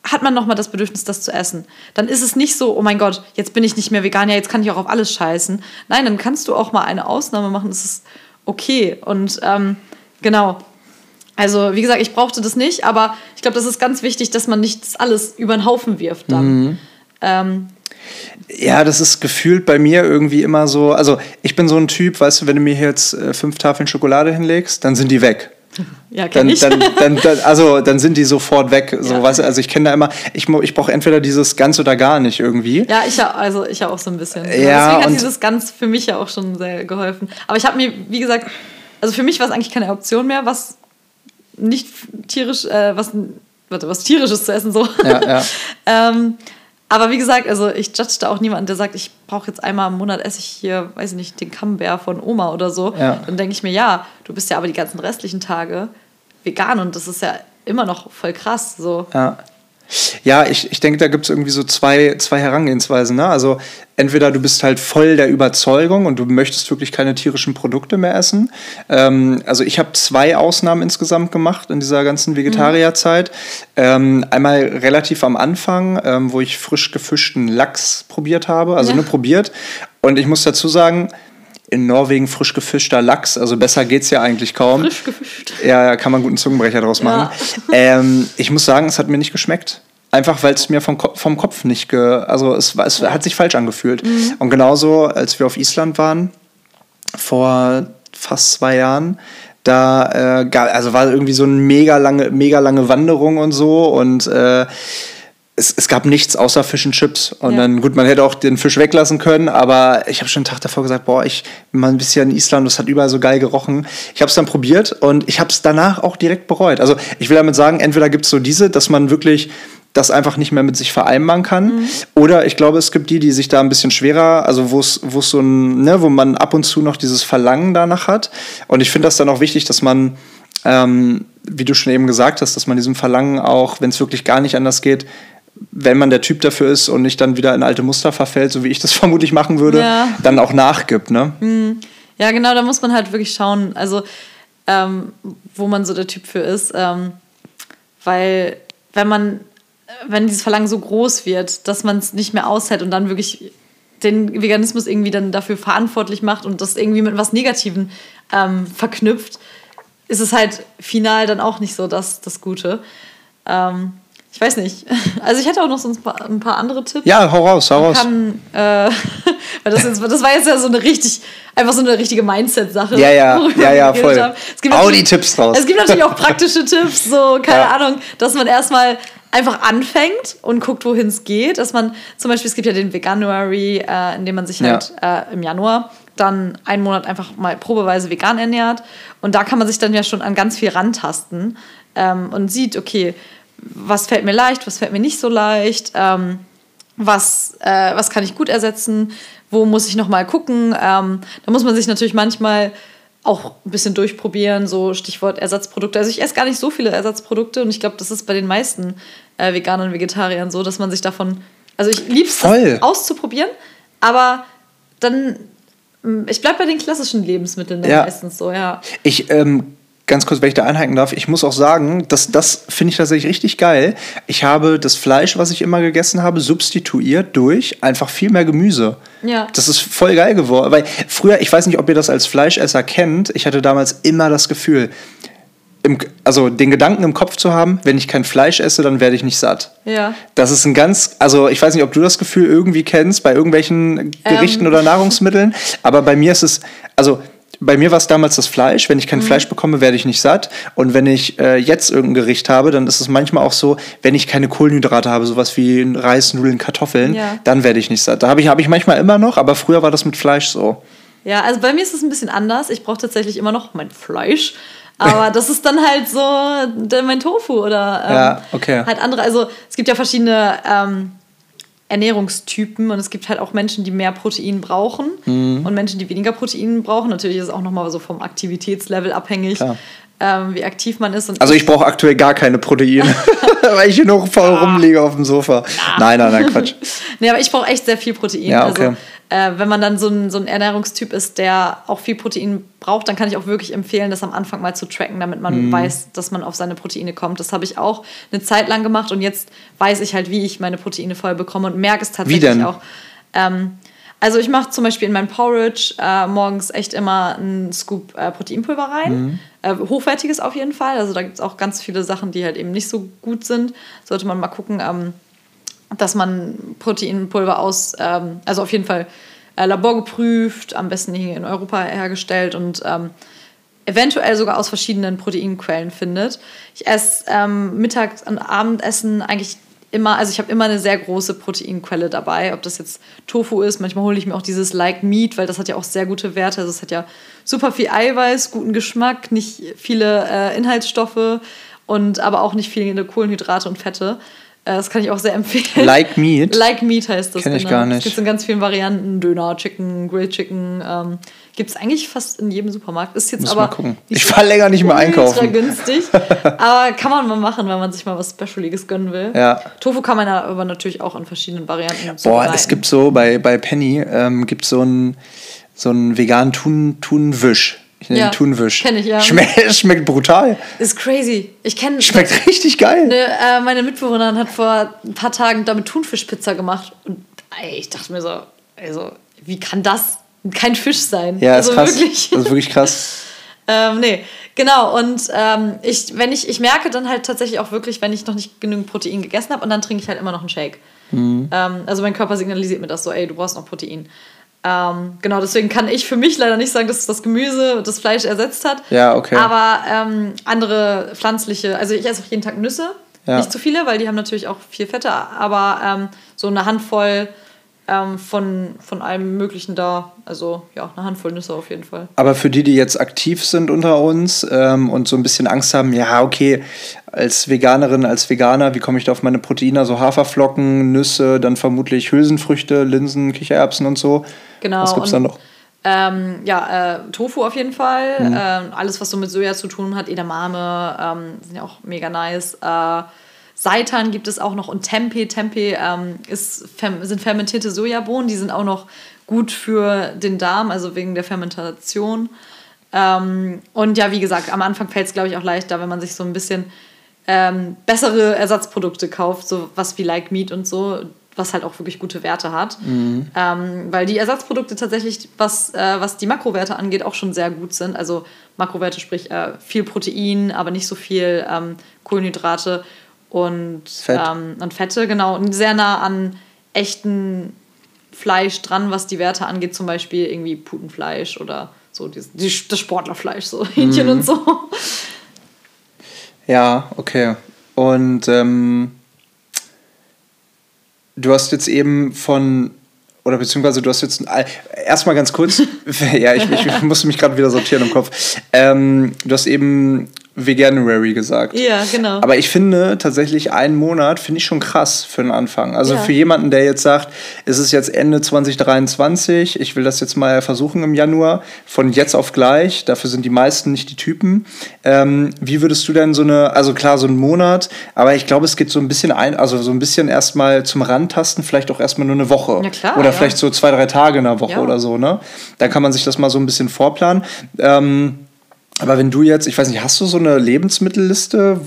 hat man nochmal das Bedürfnis, das zu essen. Dann ist es nicht so, oh mein Gott, jetzt bin ich nicht mehr vegan, ja, jetzt kann ich auch auf alles scheißen. Nein, dann kannst du auch mal eine Ausnahme machen, das ist okay. Und ähm, genau. Also, wie gesagt, ich brauchte das nicht, aber ich glaube, das ist ganz wichtig, dass man nicht das alles über den Haufen wirft dann. Mhm. Ähm, ja, das ist gefühlt bei mir irgendwie immer so. Also, ich bin so ein Typ, weißt du, wenn du mir jetzt äh, fünf Tafeln Schokolade hinlegst, dann sind die weg. Ja, kenn dann, ich. Dann, dann, dann, also dann sind die sofort weg. So, ja. weißt also ich kenne da immer, ich, ich brauche entweder dieses ganz oder gar nicht irgendwie. Ja, ich also ich auch so ein bisschen. Ja, Deswegen hat dieses ganz für mich ja auch schon sehr geholfen. Aber ich habe mir, wie gesagt, also für mich war es eigentlich keine Option mehr, was nicht tierisch, äh, was, warte, was tierisches zu essen so. Ja, ja. ähm, aber wie gesagt, also ich judge da auch niemanden, der sagt, ich brauche jetzt einmal im Monat esse ich hier, weiß ich nicht, den Camembert von Oma oder so. Ja. Dann denke ich mir, ja, du bist ja aber die ganzen restlichen Tage vegan und das ist ja immer noch voll krass. So. Ja. Ja, ich, ich denke, da gibt es irgendwie so zwei, zwei Herangehensweisen. Ne? Also entweder du bist halt voll der Überzeugung und du möchtest wirklich keine tierischen Produkte mehr essen. Ähm, also ich habe zwei Ausnahmen insgesamt gemacht in dieser ganzen Vegetarierzeit. Mhm. Ähm, einmal relativ am Anfang, ähm, wo ich frisch gefischten Lachs probiert habe, also ja. nur probiert. Und ich muss dazu sagen, in Norwegen frisch gefischter Lachs, also besser geht es ja eigentlich kaum. Frisch gefischt. Ja, kann man guten Zungenbrecher draus machen. Ja. Ähm, ich muss sagen, es hat mir nicht geschmeckt. Einfach weil es mir vom, Kopf, vom Kopf nicht, ge, also es, es hat sich falsch angefühlt. Mhm. Und genauso, als wir auf Island waren, vor fast zwei Jahren, da äh, also war irgendwie so eine mega lange, mega lange Wanderung und so und äh, es, es gab nichts außer Fisch und Chips. Und ja. dann, gut, man hätte auch den Fisch weglassen können, aber ich habe schon einen Tag davor gesagt, boah, ich bin mal ein bisschen in Island, das hat überall so geil gerochen. Ich habe es dann probiert und ich habe es danach auch direkt bereut. Also ich will damit sagen, entweder gibt es so diese, dass man wirklich das einfach nicht mehr mit sich vereinbaren kann. Mhm. Oder ich glaube, es gibt die, die sich da ein bisschen schwerer, also wo es so ein, ne, wo man ab und zu noch dieses Verlangen danach hat. Und ich finde das dann auch wichtig, dass man, ähm, wie du schon eben gesagt hast, dass man diesem Verlangen auch, wenn es wirklich gar nicht anders geht, wenn man der Typ dafür ist und nicht dann wieder in alte Muster verfällt, so wie ich das vermutlich machen würde, ja. dann auch nachgibt. Ne? Mhm. Ja, genau, da muss man halt wirklich schauen, also ähm, wo man so der Typ für ist. Ähm, weil wenn man, wenn dieses Verlangen so groß wird, dass man es nicht mehr aushält und dann wirklich den Veganismus irgendwie dann dafür verantwortlich macht und das irgendwie mit was Negativen ähm, verknüpft, ist es halt final dann auch nicht so das, das Gute. Ähm, ich weiß nicht. Also ich hätte auch noch so ein paar, andere Tipps. Ja, hau raus, hau raus. Kann, äh, weil das, jetzt, das war jetzt ja so eine richtig, einfach so eine richtige Mindset-Sache. Ja, ja, ja, ja, voll. Es gibt Hau die Tipps raus. Es gibt natürlich auch praktische Tipps, so, keine ja. Ahnung, dass man erstmal einfach anfängt und guckt, wohin es geht. Dass man zum Beispiel, es gibt ja den Veganuary, äh, in dem man sich halt ja. äh, im Januar dann einen Monat einfach mal probeweise vegan ernährt. Und da kann man sich dann ja schon an ganz viel rantasten ähm, und sieht, okay, was fällt mir leicht, was fällt mir nicht so leicht, ähm, was, äh, was kann ich gut ersetzen, wo muss ich nochmal gucken. Ähm, da muss man sich natürlich manchmal auch ein bisschen durchprobieren, so Stichwort Ersatzprodukte. Also ich esse gar nicht so viele Ersatzprodukte und ich glaube, das ist bei den meisten äh, Veganern und Vegetariern so, dass man sich davon, also ich liebe es auszuprobieren, aber dann, ich bleibe bei den klassischen Lebensmitteln dann ja. meistens so, ja. Ich ähm, ganz kurz, wenn ich da einhaken darf, ich muss auch sagen, dass das finde ich tatsächlich richtig geil. Ich habe das Fleisch, was ich immer gegessen habe, substituiert durch einfach viel mehr Gemüse. Ja. Das ist voll geil geworden. Weil früher, ich weiß nicht, ob ihr das als Fleischesser kennt, ich hatte damals immer das Gefühl, im, also den Gedanken im Kopf zu haben, wenn ich kein Fleisch esse, dann werde ich nicht satt. Ja. Das ist ein ganz, also ich weiß nicht, ob du das Gefühl irgendwie kennst bei irgendwelchen Gerichten ähm. oder Nahrungsmitteln, aber bei mir ist es, also bei mir war es damals das Fleisch. Wenn ich kein mhm. Fleisch bekomme, werde ich nicht satt. Und wenn ich äh, jetzt irgendein Gericht habe, dann ist es manchmal auch so, wenn ich keine Kohlenhydrate habe, sowas wie Reis, Nudeln, Kartoffeln, ja. dann werde ich nicht satt. Da habe ich, hab ich manchmal immer noch, aber früher war das mit Fleisch so. Ja, also bei mir ist es ein bisschen anders. Ich brauche tatsächlich immer noch mein Fleisch. Aber das ist dann halt so mein Tofu oder ähm, ja, okay. halt andere. Also es gibt ja verschiedene ähm, Ernährungstypen und es gibt halt auch Menschen, die mehr Protein brauchen mhm. und Menschen, die weniger Protein brauchen. Natürlich ist es auch nochmal so vom Aktivitätslevel abhängig. Ähm, wie aktiv man ist. also ich brauche aktuell gar keine Proteine, weil ich hier noch voll ah. rumliege auf dem Sofa. Ah. Nein, nein, nein, Quatsch. nee, aber ich brauche echt sehr viel Protein. Ja, okay. Also äh, wenn man dann so ein, so ein Ernährungstyp ist, der auch viel Protein braucht, dann kann ich auch wirklich empfehlen, das am Anfang mal zu tracken, damit man mhm. weiß, dass man auf seine Proteine kommt. Das habe ich auch eine Zeit lang gemacht und jetzt weiß ich halt, wie ich meine Proteine voll bekomme und merke es tatsächlich auch. Ähm, also ich mache zum Beispiel in mein Porridge äh, morgens echt immer einen Scoop äh, Proteinpulver rein. Mhm. Äh, hochwertiges auf jeden Fall. Also da gibt es auch ganz viele Sachen, die halt eben nicht so gut sind. Sollte man mal gucken. Ähm, dass man Proteinpulver aus, ähm, also auf jeden Fall äh, laborgeprüft, am besten hier in Europa hergestellt und ähm, eventuell sogar aus verschiedenen Proteinquellen findet. Ich esse ähm, mittags und Abendessen eigentlich immer, also ich habe immer eine sehr große Proteinquelle dabei, ob das jetzt Tofu ist, manchmal hole ich mir auch dieses Like Meat, weil das hat ja auch sehr gute Werte, also es hat ja super viel Eiweiß, guten Geschmack, nicht viele äh, Inhaltsstoffe und aber auch nicht viele Kohlenhydrate und Fette. Äh, das kann ich auch sehr empfehlen. Like Meat? Like Meat heißt das. Kenn ich genau. gar nicht. Es gibt in ganz vielen Varianten. Döner, Chicken, Grilled Chicken. Ähm, gibt es eigentlich fast in jedem Supermarkt. Ist jetzt Muss aber. Mal gucken. Ich fahre länger nicht mehr einkaufen. günstig. aber kann man mal machen, wenn man sich mal was Specialiges gönnen will. Ja. Tofu kann man aber natürlich auch in verschiedenen Varianten. Boah, es gibt so bei, bei Penny ähm, gibt so einen so veganen Thun, Thunwisch. Ich nenne ja, Thunfisch. Kenn ich, ja. Schmeckt, schmeckt brutal. Ist crazy. Ich kenne. Schmeckt richtig geil. Ne, äh, meine Mitbewohnerin hat vor ein paar Tagen damit Thunfischpizza gemacht. Und ey, ich dachte mir so, also, wie kann das kein Fisch sein? Ja, also ist krass. Wirklich. Das ist wirklich krass. ähm, nee, genau. Und ähm, ich, wenn ich, ich merke dann halt tatsächlich auch wirklich, wenn ich noch nicht genügend Protein gegessen habe und dann trinke ich halt immer noch einen Shake. Mhm. Ähm, also mein Körper signalisiert mir das so, ey, du brauchst noch Protein. Ähm, genau, deswegen kann ich für mich leider nicht sagen, dass das Gemüse das Fleisch ersetzt hat. Ja, okay. Aber ähm, andere pflanzliche, also ich esse auch jeden Tag Nüsse. Ja. Nicht zu viele, weil die haben natürlich auch viel Fette, aber ähm, so eine Handvoll ähm, von, von allem Möglichen da. Also ja, eine Handvoll Nüsse auf jeden Fall. Aber für die, die jetzt aktiv sind unter uns ähm, und so ein bisschen Angst haben, ja, okay, als Veganerin, als Veganer, wie komme ich da auf meine Proteine? Also Haferflocken, Nüsse, dann vermutlich Hülsenfrüchte, Linsen, Kichererbsen und so. Genau. Was gibt es da noch? Ähm, ja, äh, Tofu auf jeden Fall. Mhm. Ähm, alles, was so mit Soja zu tun hat, Edamame, ähm, sind ja auch mega nice. Äh, Seitan gibt es auch noch und Tempeh. Tempeh ähm, ist, sind fermentierte Sojabohnen, die sind auch noch gut für den Darm, also wegen der Fermentation. Ähm, und ja, wie gesagt, am Anfang fällt es, glaube ich, auch leichter, wenn man sich so ein bisschen ähm, bessere Ersatzprodukte kauft, so was wie Like Meat und so, was halt auch wirklich gute Werte hat. Mhm. Ähm, weil die Ersatzprodukte tatsächlich, was, äh, was die Makrowerte angeht, auch schon sehr gut sind. Also Makrowerte, sprich äh, viel Protein, aber nicht so viel ähm, Kohlenhydrate und, Fett. Ähm, und Fette, genau. Und sehr nah an echten Fleisch dran, was die Werte angeht, zum Beispiel irgendwie Putenfleisch oder so die, die, das Sportlerfleisch, so Hähnchen mhm. und so. Ja, okay. Und ähm, du hast jetzt eben von, oder beziehungsweise du hast jetzt, erstmal ganz kurz, ja, ich, ich musste mich gerade wieder sortieren im Kopf. Ähm, du hast eben Veganuary gesagt. Ja, genau. Aber ich finde tatsächlich einen Monat finde ich schon krass für den Anfang. Also ja. für jemanden, der jetzt sagt, es ist jetzt Ende 2023, ich will das jetzt mal versuchen im Januar, von jetzt auf gleich, dafür sind die meisten nicht die Typen. Ähm, wie würdest du denn so eine, also klar, so einen Monat, aber ich glaube, es geht so ein bisschen ein, also so ein bisschen erstmal zum Randtasten, vielleicht auch erstmal nur eine Woche. Ja, klar, oder ja. vielleicht so zwei, drei Tage in der Woche ja. oder so, ne? Da kann man sich das mal so ein bisschen vorplanen. Ähm, aber wenn du jetzt, ich weiß nicht, hast du so eine Lebensmittelliste,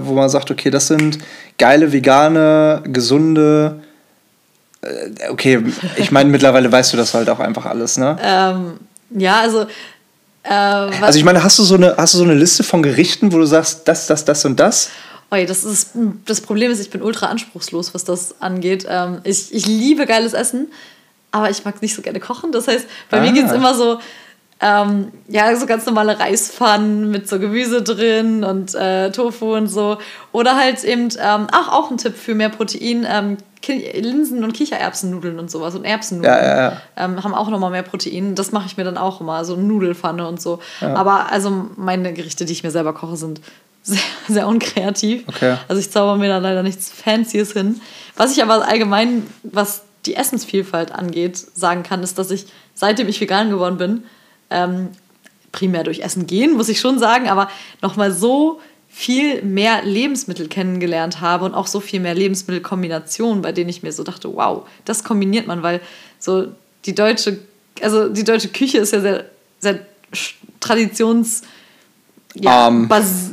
äh, wo man sagt, okay, das sind geile, vegane, gesunde. Äh, okay, ich meine, mittlerweile weißt du das halt auch einfach alles, ne? Ähm, ja, also. Äh, also ich meine, hast du, so eine, hast du so eine Liste von Gerichten, wo du sagst, das, das, das und das? Oi, das, ist, das Problem ist, ich bin ultra anspruchslos, was das angeht. Ähm, ich, ich liebe geiles Essen, aber ich mag nicht so gerne kochen. Das heißt, bei ah. mir geht es immer so, ähm, ja, so ganz normale Reispfannen mit so Gemüse drin und äh, Tofu und so. Oder halt eben, ähm, ach, auch ein Tipp für mehr Protein, ähm, Linsen- und Kichererbsennudeln und sowas und Erbsennudeln ja, ja, ja. Ähm, haben auch nochmal mehr Protein. Das mache ich mir dann auch immer, so Nudelfanne und so. Aber also meine Gerichte, die ich mir selber koche, sind sehr, sehr unkreativ. Okay. Also ich zauber mir da leider nichts Fancyes hin. Was ich aber allgemein, was die Essensvielfalt angeht, sagen kann, ist, dass ich, seitdem ich vegan geworden bin, ähm, primär durch Essen gehen, muss ich schon sagen, aber nochmal so viel mehr Lebensmittel kennengelernt habe und auch so viel mehr Lebensmittelkombinationen, bei denen ich mir so dachte, wow, das kombiniert man, weil so die deutsche, also die deutsche Küche ist ja sehr, sehr traditions- ja, um.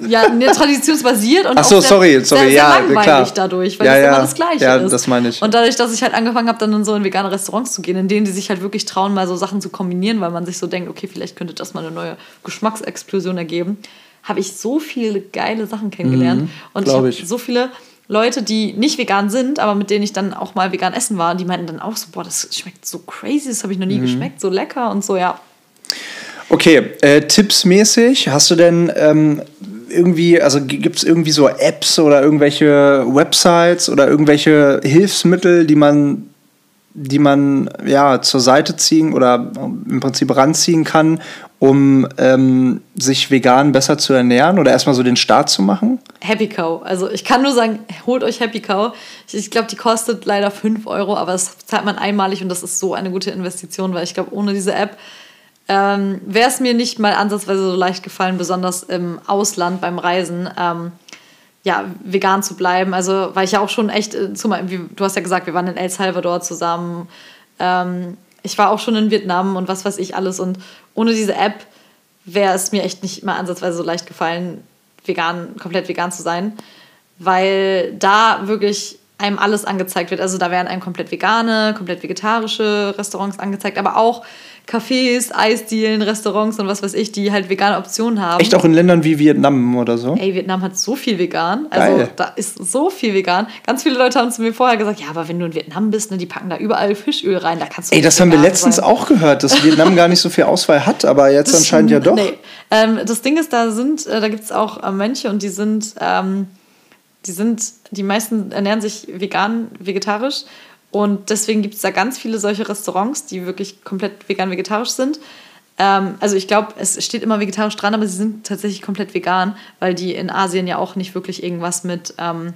ja ne, traditionsbasiert und Ach so, auch sehr, sorry, sorry, sehr, sehr ja, langweilig klar. dadurch, weil ja, es ja. immer das Gleiche ja, ist. das meine ich. Und dadurch, dass ich halt angefangen habe, dann in so in vegane Restaurants zu gehen, in denen die sich halt wirklich trauen, mal so Sachen zu kombinieren, weil man sich so denkt, okay, vielleicht könnte das mal eine neue Geschmacksexplosion ergeben, habe ich so viele geile Sachen kennengelernt. Mhm, und ich habe so viele Leute, die nicht vegan sind, aber mit denen ich dann auch mal vegan essen war, die meinten dann auch so, boah, das schmeckt so crazy, das habe ich noch nie mhm. geschmeckt, so lecker und so, ja. Okay, äh, tippsmäßig, hast du denn ähm, irgendwie, also gibt es irgendwie so Apps oder irgendwelche Websites oder irgendwelche Hilfsmittel, die man, die man ja zur Seite ziehen oder im Prinzip ranziehen kann, um ähm, sich vegan besser zu ernähren oder erstmal so den Start zu machen? Happy Cow. Also ich kann nur sagen, holt euch Happy Cow. Ich, ich glaube, die kostet leider 5 Euro, aber das zahlt man einmalig und das ist so eine gute Investition, weil ich glaube, ohne diese App ähm, wäre es mir nicht mal ansatzweise so leicht gefallen, besonders im Ausland beim Reisen, ähm, ja, vegan zu bleiben. Also, weil ich ja auch schon echt, äh, du hast ja gesagt, wir waren in El Salvador zusammen. Ähm, ich war auch schon in Vietnam und was weiß ich alles. Und ohne diese App wäre es mir echt nicht mal ansatzweise so leicht gefallen, vegan, komplett vegan zu sein. Weil da wirklich einem alles angezeigt wird. Also da werden einem komplett vegane, komplett vegetarische Restaurants angezeigt, aber auch Cafés, Eisdielen, Restaurants und was weiß ich, die halt vegane Optionen haben. Echt auch in Ländern wie Vietnam oder so? Ey, Vietnam hat so viel vegan. Also Geil. da ist so viel vegan. Ganz viele Leute haben zu mir vorher gesagt, ja, aber wenn du in Vietnam bist, ne, die packen da überall Fischöl rein, da kannst du Ey, das haben wir letztens sein. auch gehört, dass Vietnam gar nicht so viel Auswahl hat, aber jetzt das anscheinend ja doch. Nee. Ähm, das Ding ist, da sind, äh, da gibt es auch äh, Mönche und die sind, ähm, die sind, die meisten ernähren sich vegan, vegetarisch und deswegen gibt es da ganz viele solche Restaurants, die wirklich komplett vegan-vegetarisch sind. Ähm, also ich glaube, es steht immer vegetarisch dran, aber sie sind tatsächlich komplett vegan, weil die in Asien ja auch nicht wirklich irgendwas mit, ähm,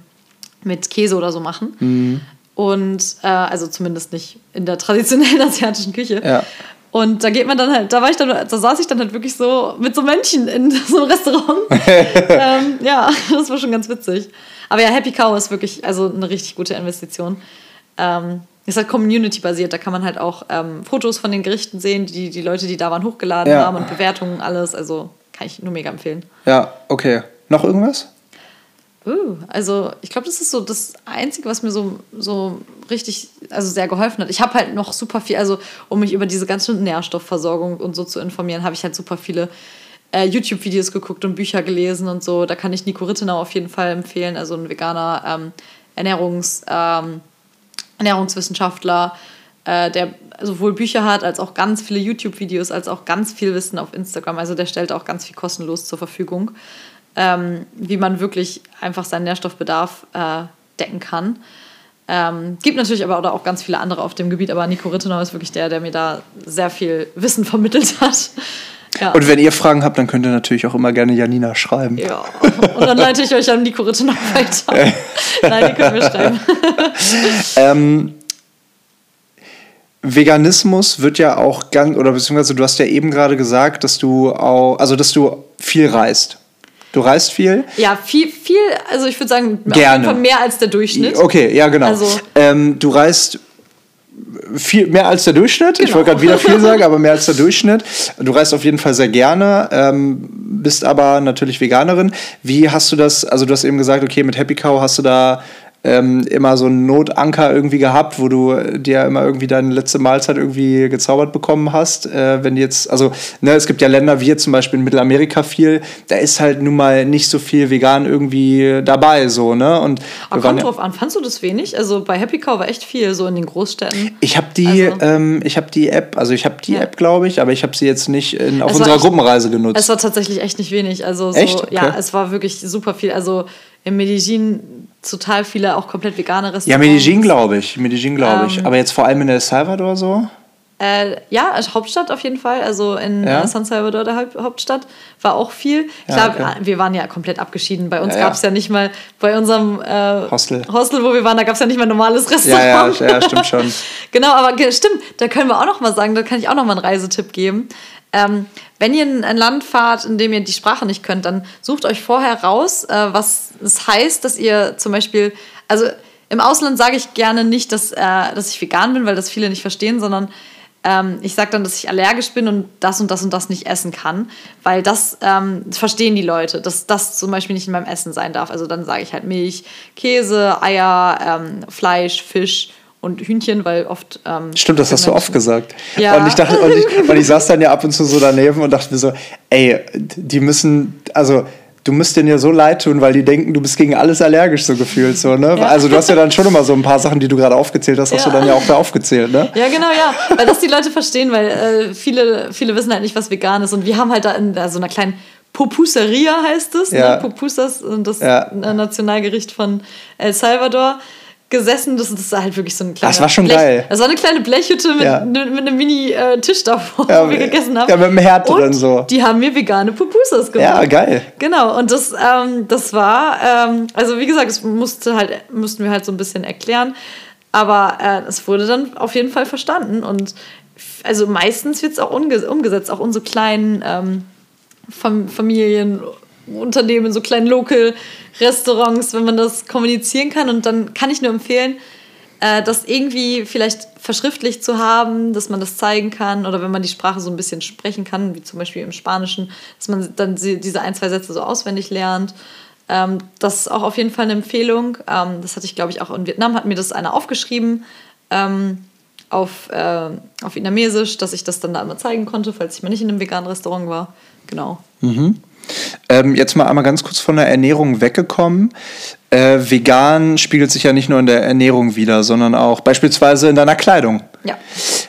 mit Käse oder so machen. Mhm. Und äh, also zumindest nicht in der traditionellen asiatischen Küche. Ja. Und da geht man dann halt, da war ich dann, da saß ich dann halt wirklich so mit so Männchen in so einem Restaurant. ähm, ja, das war schon ganz witzig. Aber ja, Happy Cow ist wirklich also eine richtig gute Investition. Ähm, ist halt community-basiert, da kann man halt auch ähm, Fotos von den Gerichten sehen, die die Leute, die da waren, hochgeladen ja. haben und Bewertungen, alles. Also kann ich nur mega empfehlen. Ja, okay. Noch irgendwas? Uh, also ich glaube, das ist so das Einzige, was mir so, so richtig, also sehr geholfen hat. Ich habe halt noch super viel, also um mich über diese ganze Nährstoffversorgung und so zu informieren, habe ich halt super viele äh, YouTube-Videos geguckt und Bücher gelesen und so. Da kann ich Nico Rittenau auf jeden Fall empfehlen, also ein veganer ähm, Ernährungs, ähm, Ernährungswissenschaftler, äh, der sowohl Bücher hat, als auch ganz viele YouTube-Videos, als auch ganz viel Wissen auf Instagram. Also der stellt auch ganz viel kostenlos zur Verfügung ähm, wie man wirklich einfach seinen Nährstoffbedarf äh, decken kann. Ähm, gibt natürlich aber auch ganz viele andere auf dem Gebiet, aber Nico Rittenau ist wirklich der, der mir da sehr viel Wissen vermittelt hat. Ja. Und wenn ihr Fragen habt, dann könnt ihr natürlich auch immer gerne Janina schreiben. Ja, und dann leite ich euch an Nico Rittenau weiter. Nein, die könnt mir schreiben. ähm, Veganismus wird ja auch ganz, oder beziehungsweise du hast ja eben gerade gesagt, dass du auch, also dass du viel reist. Du reist viel? Ja, viel, viel, also ich würde sagen, Gerne. mehr als der Durchschnitt. Okay, ja, genau. Also, ähm, du reist viel mehr als der Durchschnitt. Genau. Ich wollte gerade wieder viel sagen, aber mehr als der Durchschnitt. Du reist auf jeden Fall sehr gerne, ähm, bist aber natürlich Veganerin. Wie hast du das, also du hast eben gesagt, okay, mit Happy Cow hast du da ähm, immer so einen Notanker irgendwie gehabt, wo du dir immer irgendwie deine letzte Mahlzeit irgendwie gezaubert bekommen hast. Äh, wenn jetzt, also ne, es gibt ja Länder wie jetzt zum Beispiel in Mittelamerika viel, da ist halt nun mal nicht so viel vegan irgendwie dabei, so, ne? Und Aber kommt ja drauf an, fandst du das wenig? Also bei Happy Cow war echt viel, so in den Großstädten. Ich habe die, also, ähm, ich habe die App, also ich habe die ja. App, glaube ich, aber ich habe sie jetzt nicht in, auf unserer echt, Gruppenreise genutzt. Es war tatsächlich echt nicht wenig. Also so? Okay. ja, es war wirklich super viel. Also in Medellin total viele auch komplett vegane Restaurants. Ja, Medellin glaube ich. Medellin glaube ich. Ähm, Aber jetzt vor allem in El Salvador so? Äh, ja, als Hauptstadt auf jeden Fall. Also in ja? Äh, San Salvador, der Hauptstadt, war auch viel. Klar, ja, okay. wir waren ja komplett abgeschieden. Bei uns ja, gab es ja nicht mal, bei unserem äh, Hostel. Hostel, wo wir waren, da gab es ja nicht mal ein normales Restaurant. Ja, ja, ja stimmt schon. genau, aber stimmt, da können wir auch noch mal sagen, da kann ich auch noch mal einen Reisetipp geben. Ähm, wenn ihr in ein Land fahrt, in dem ihr die Sprache nicht könnt, dann sucht euch vorher raus, äh, was es heißt, dass ihr zum Beispiel, also im Ausland sage ich gerne nicht, dass, äh, dass ich vegan bin, weil das viele nicht verstehen, sondern ähm, ich sage dann, dass ich allergisch bin und das und das und das nicht essen kann, weil das ähm, verstehen die Leute, dass das zum Beispiel nicht in meinem Essen sein darf. Also dann sage ich halt Milch, Käse, Eier, ähm, Fleisch, Fisch und Hühnchen, weil oft. Ähm, Stimmt, das hast du oft gesagt. Ja. Und ich dachte, und ich, und ich saß dann ja ab und zu so daneben und dachte mir so, ey, die müssen, also du müsst denen ja so leid tun, weil die denken, du bist gegen alles allergisch so gefühlt so, ne? Ja. Also du hast ja dann schon immer so ein paar Sachen, die du gerade aufgezählt hast, hast ja. du dann ja auch da aufgezählt, ne? Ja, genau, ja, weil das die Leute verstehen, weil äh, viele, viele wissen halt nicht, was vegan ist und wir haben halt da in so einer kleinen Pupuseria heißt es, ne? ja. ne? Pupusas, das Nationalgericht von El Salvador gesessen. Das, das ist halt wirklich so ein kleiner. Das war schon Blech, geil. Das war eine kleine Blechhütte mit, ja. mit, mit einem Mini-Tisch davor, ja, wo wir gegessen haben. Ja, mit einem Herd drin so. Die haben mir vegane Pupusas gemacht. Ja, geil. Genau, und das, ähm, das war, ähm, also wie gesagt, das musste halt, mussten wir halt so ein bisschen erklären. Aber äh, es wurde dann auf jeden Fall verstanden. Und also meistens wird es auch umgesetzt, auch unsere kleinen ähm, Familien Unternehmen, so kleinen Local-Restaurants, wenn man das kommunizieren kann. Und dann kann ich nur empfehlen, äh, das irgendwie vielleicht verschriftlich zu haben, dass man das zeigen kann oder wenn man die Sprache so ein bisschen sprechen kann, wie zum Beispiel im Spanischen, dass man dann diese ein, zwei Sätze so auswendig lernt. Ähm, das ist auch auf jeden Fall eine Empfehlung. Ähm, das hatte ich, glaube ich, auch in Vietnam, hat mir das einer aufgeschrieben ähm, auf, äh, auf Vietnamesisch, dass ich das dann da immer zeigen konnte, falls ich mal nicht in einem veganen Restaurant war. Genau. Mhm. Ähm, jetzt mal einmal ganz kurz von der Ernährung weggekommen. Äh, vegan spiegelt sich ja nicht nur in der Ernährung wieder, sondern auch beispielsweise in deiner Kleidung. Ja.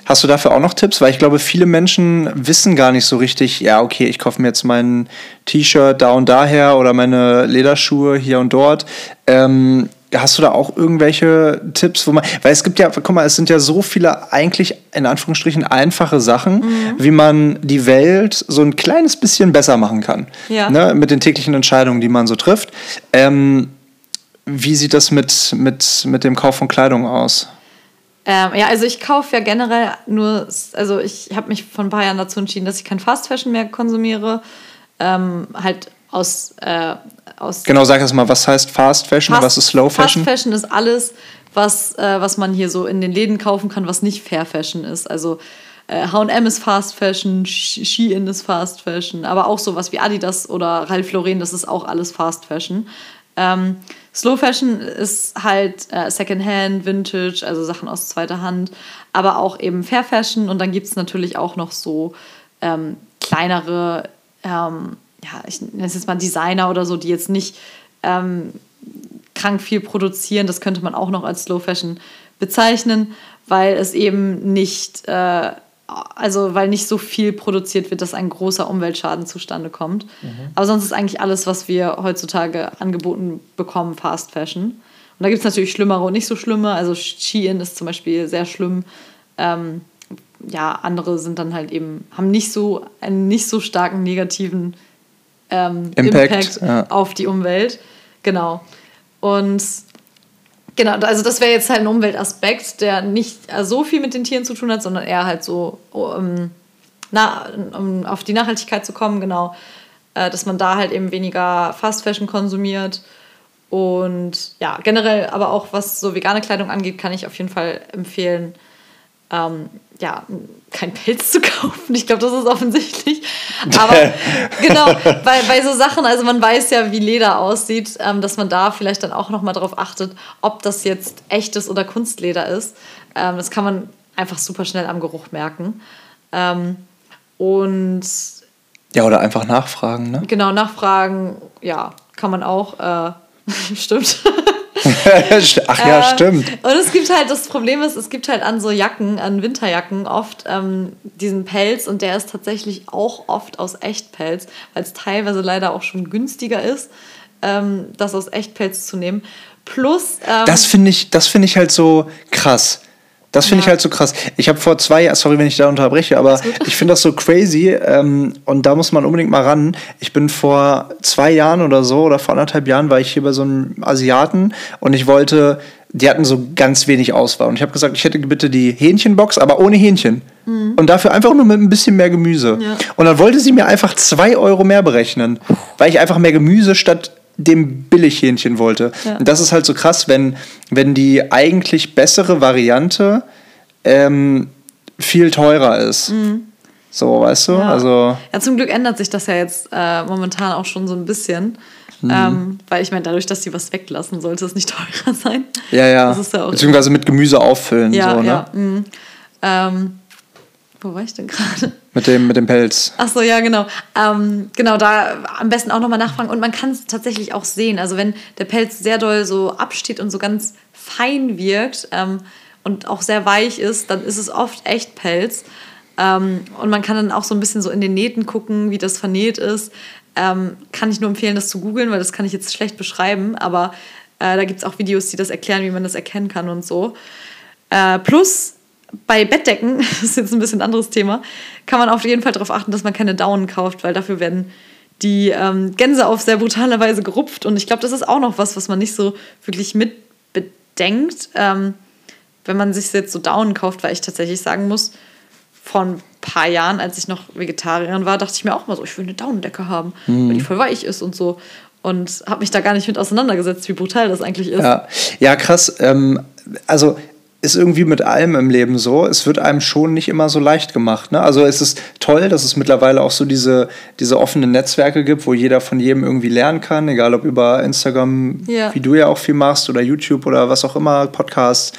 Hast du dafür auch noch Tipps? Weil ich glaube, viele Menschen wissen gar nicht so richtig, ja, okay, ich kaufe mir jetzt mein T-Shirt da und daher oder meine Lederschuhe hier und dort. Ähm, Hast du da auch irgendwelche Tipps, wo man, weil es gibt ja, guck mal, es sind ja so viele eigentlich in Anführungsstrichen einfache Sachen, mhm. wie man die Welt so ein kleines bisschen besser machen kann. Ja. Ne, mit den täglichen Entscheidungen, die man so trifft. Ähm, wie sieht das mit, mit, mit dem Kauf von Kleidung aus? Ähm, ja, also ich kaufe ja generell nur, also ich habe mich vor ein paar Jahren dazu entschieden, dass ich kein Fast Fashion mehr konsumiere. Ähm, halt aus, äh, aus. Genau, sag erst mal, was heißt Fast Fashion, Fast, was ist Slow Fashion? Fast Fashion ist alles, was, äh, was man hier so in den Läden kaufen kann, was nicht Fair Fashion ist. Also HM ist Fast Fashion, Shein ist Fast Fashion, aber auch sowas wie Adidas oder Ralph Lauren, das ist auch alles Fast Fashion. Ähm, Slow Fashion ist halt äh, Secondhand, Vintage, also Sachen aus zweiter Hand, aber auch eben Fair Fashion und dann gibt es natürlich auch noch so ähm, kleinere, ähm, ja, ich nenne es jetzt mal Designer oder so, die jetzt nicht ähm, krank viel produzieren. Das könnte man auch noch als Slow Fashion bezeichnen, weil es eben nicht äh, also weil nicht so viel produziert wird, dass ein großer Umweltschaden zustande kommt. Mhm. Aber sonst ist eigentlich alles, was wir heutzutage angeboten bekommen, Fast Fashion. Und da gibt es natürlich schlimmere und nicht so schlimme. Also Shein ist zum Beispiel sehr schlimm. Ähm, ja, andere sind dann halt eben, haben nicht so einen nicht so starken negativen ähm, Impact, Impact ja. auf die Umwelt. Genau. Und Genau, also das wäre jetzt halt ein Umweltaspekt, der nicht so viel mit den Tieren zu tun hat, sondern eher halt so, um, na, um auf die Nachhaltigkeit zu kommen, genau. Äh, dass man da halt eben weniger Fast Fashion konsumiert. Und ja, generell aber auch was so vegane Kleidung angeht, kann ich auf jeden Fall empfehlen, ähm, ja, kein Pelz zu kaufen. Ich glaube, das ist offensichtlich. Aber genau, bei, bei so Sachen, also man weiß ja, wie Leder aussieht, ähm, dass man da vielleicht dann auch nochmal darauf achtet, ob das jetzt echtes oder Kunstleder ist. Ähm, das kann man einfach super schnell am Geruch merken. Ähm, und ja, oder einfach nachfragen, ne? Genau, nachfragen, ja, kann man auch. Äh, stimmt. Ach ja, äh, stimmt. Und es gibt halt, das Problem ist, es gibt halt an so Jacken, an Winterjacken oft ähm, diesen Pelz und der ist tatsächlich auch oft aus Echtpelz, weil es teilweise leider auch schon günstiger ist, ähm, das aus Echtpelz zu nehmen. Plus. Ähm, das finde ich, find ich halt so krass. Das finde ja. ich halt so krass. Ich habe vor zwei Jahren, sorry, wenn ich da unterbreche, aber ich finde das so crazy ähm, und da muss man unbedingt mal ran. Ich bin vor zwei Jahren oder so oder vor anderthalb Jahren war ich hier bei so einem Asiaten und ich wollte, die hatten so ganz wenig Auswahl und ich habe gesagt, ich hätte bitte die Hähnchenbox, aber ohne Hähnchen. Mhm. Und dafür einfach nur mit ein bisschen mehr Gemüse. Ja. Und dann wollte sie mir einfach zwei Euro mehr berechnen, weil ich einfach mehr Gemüse statt dem Billighähnchen wollte. Ja. Und das ist halt so krass, wenn, wenn die eigentlich bessere Variante ähm, viel teurer ist. Mhm. So, weißt du? Ja. Also ja, zum Glück ändert sich das ja jetzt äh, momentan auch schon so ein bisschen. Mhm. Ähm, weil ich meine, dadurch, dass die was weglassen, sollte es nicht teurer sein. Ja, ja. ja Beziehungsweise mit Gemüse auffüllen. Ja, so, ne? ja. Mhm. Ähm, wo war ich denn gerade? Mit dem, mit dem Pelz. Ach so, ja, genau. Ähm, genau, da am besten auch nochmal nachfragen. Und man kann es tatsächlich auch sehen. Also wenn der Pelz sehr doll so absteht und so ganz fein wirkt ähm, und auch sehr weich ist, dann ist es oft echt Pelz. Ähm, und man kann dann auch so ein bisschen so in den Nähten gucken, wie das vernäht ist. Ähm, kann ich nur empfehlen, das zu googeln, weil das kann ich jetzt schlecht beschreiben. Aber äh, da gibt es auch Videos, die das erklären, wie man das erkennen kann und so. Äh, plus bei Bettdecken, das ist jetzt ein bisschen ein anderes Thema, kann man auf jeden Fall darauf achten, dass man keine Daunen kauft, weil dafür werden die ähm, Gänse auf sehr brutale Weise gerupft. Und ich glaube, das ist auch noch was, was man nicht so wirklich mit bedenkt, ähm, wenn man sich jetzt so Daunen kauft, weil ich tatsächlich sagen muss, vor ein paar Jahren, als ich noch Vegetarierin war, dachte ich mir auch mal so, ich will eine Daunendecke haben, mhm. weil die voll weich ist und so. Und habe mich da gar nicht mit auseinandergesetzt, wie brutal das eigentlich ist. Ja, ja krass. Ähm, also ist irgendwie mit allem im Leben so. Es wird einem schon nicht immer so leicht gemacht. Ne? Also es ist toll, dass es mittlerweile auch so diese, diese offenen Netzwerke gibt, wo jeder von jedem irgendwie lernen kann, egal ob über Instagram, ja. wie du ja auch viel machst, oder YouTube oder was auch immer, Podcasts.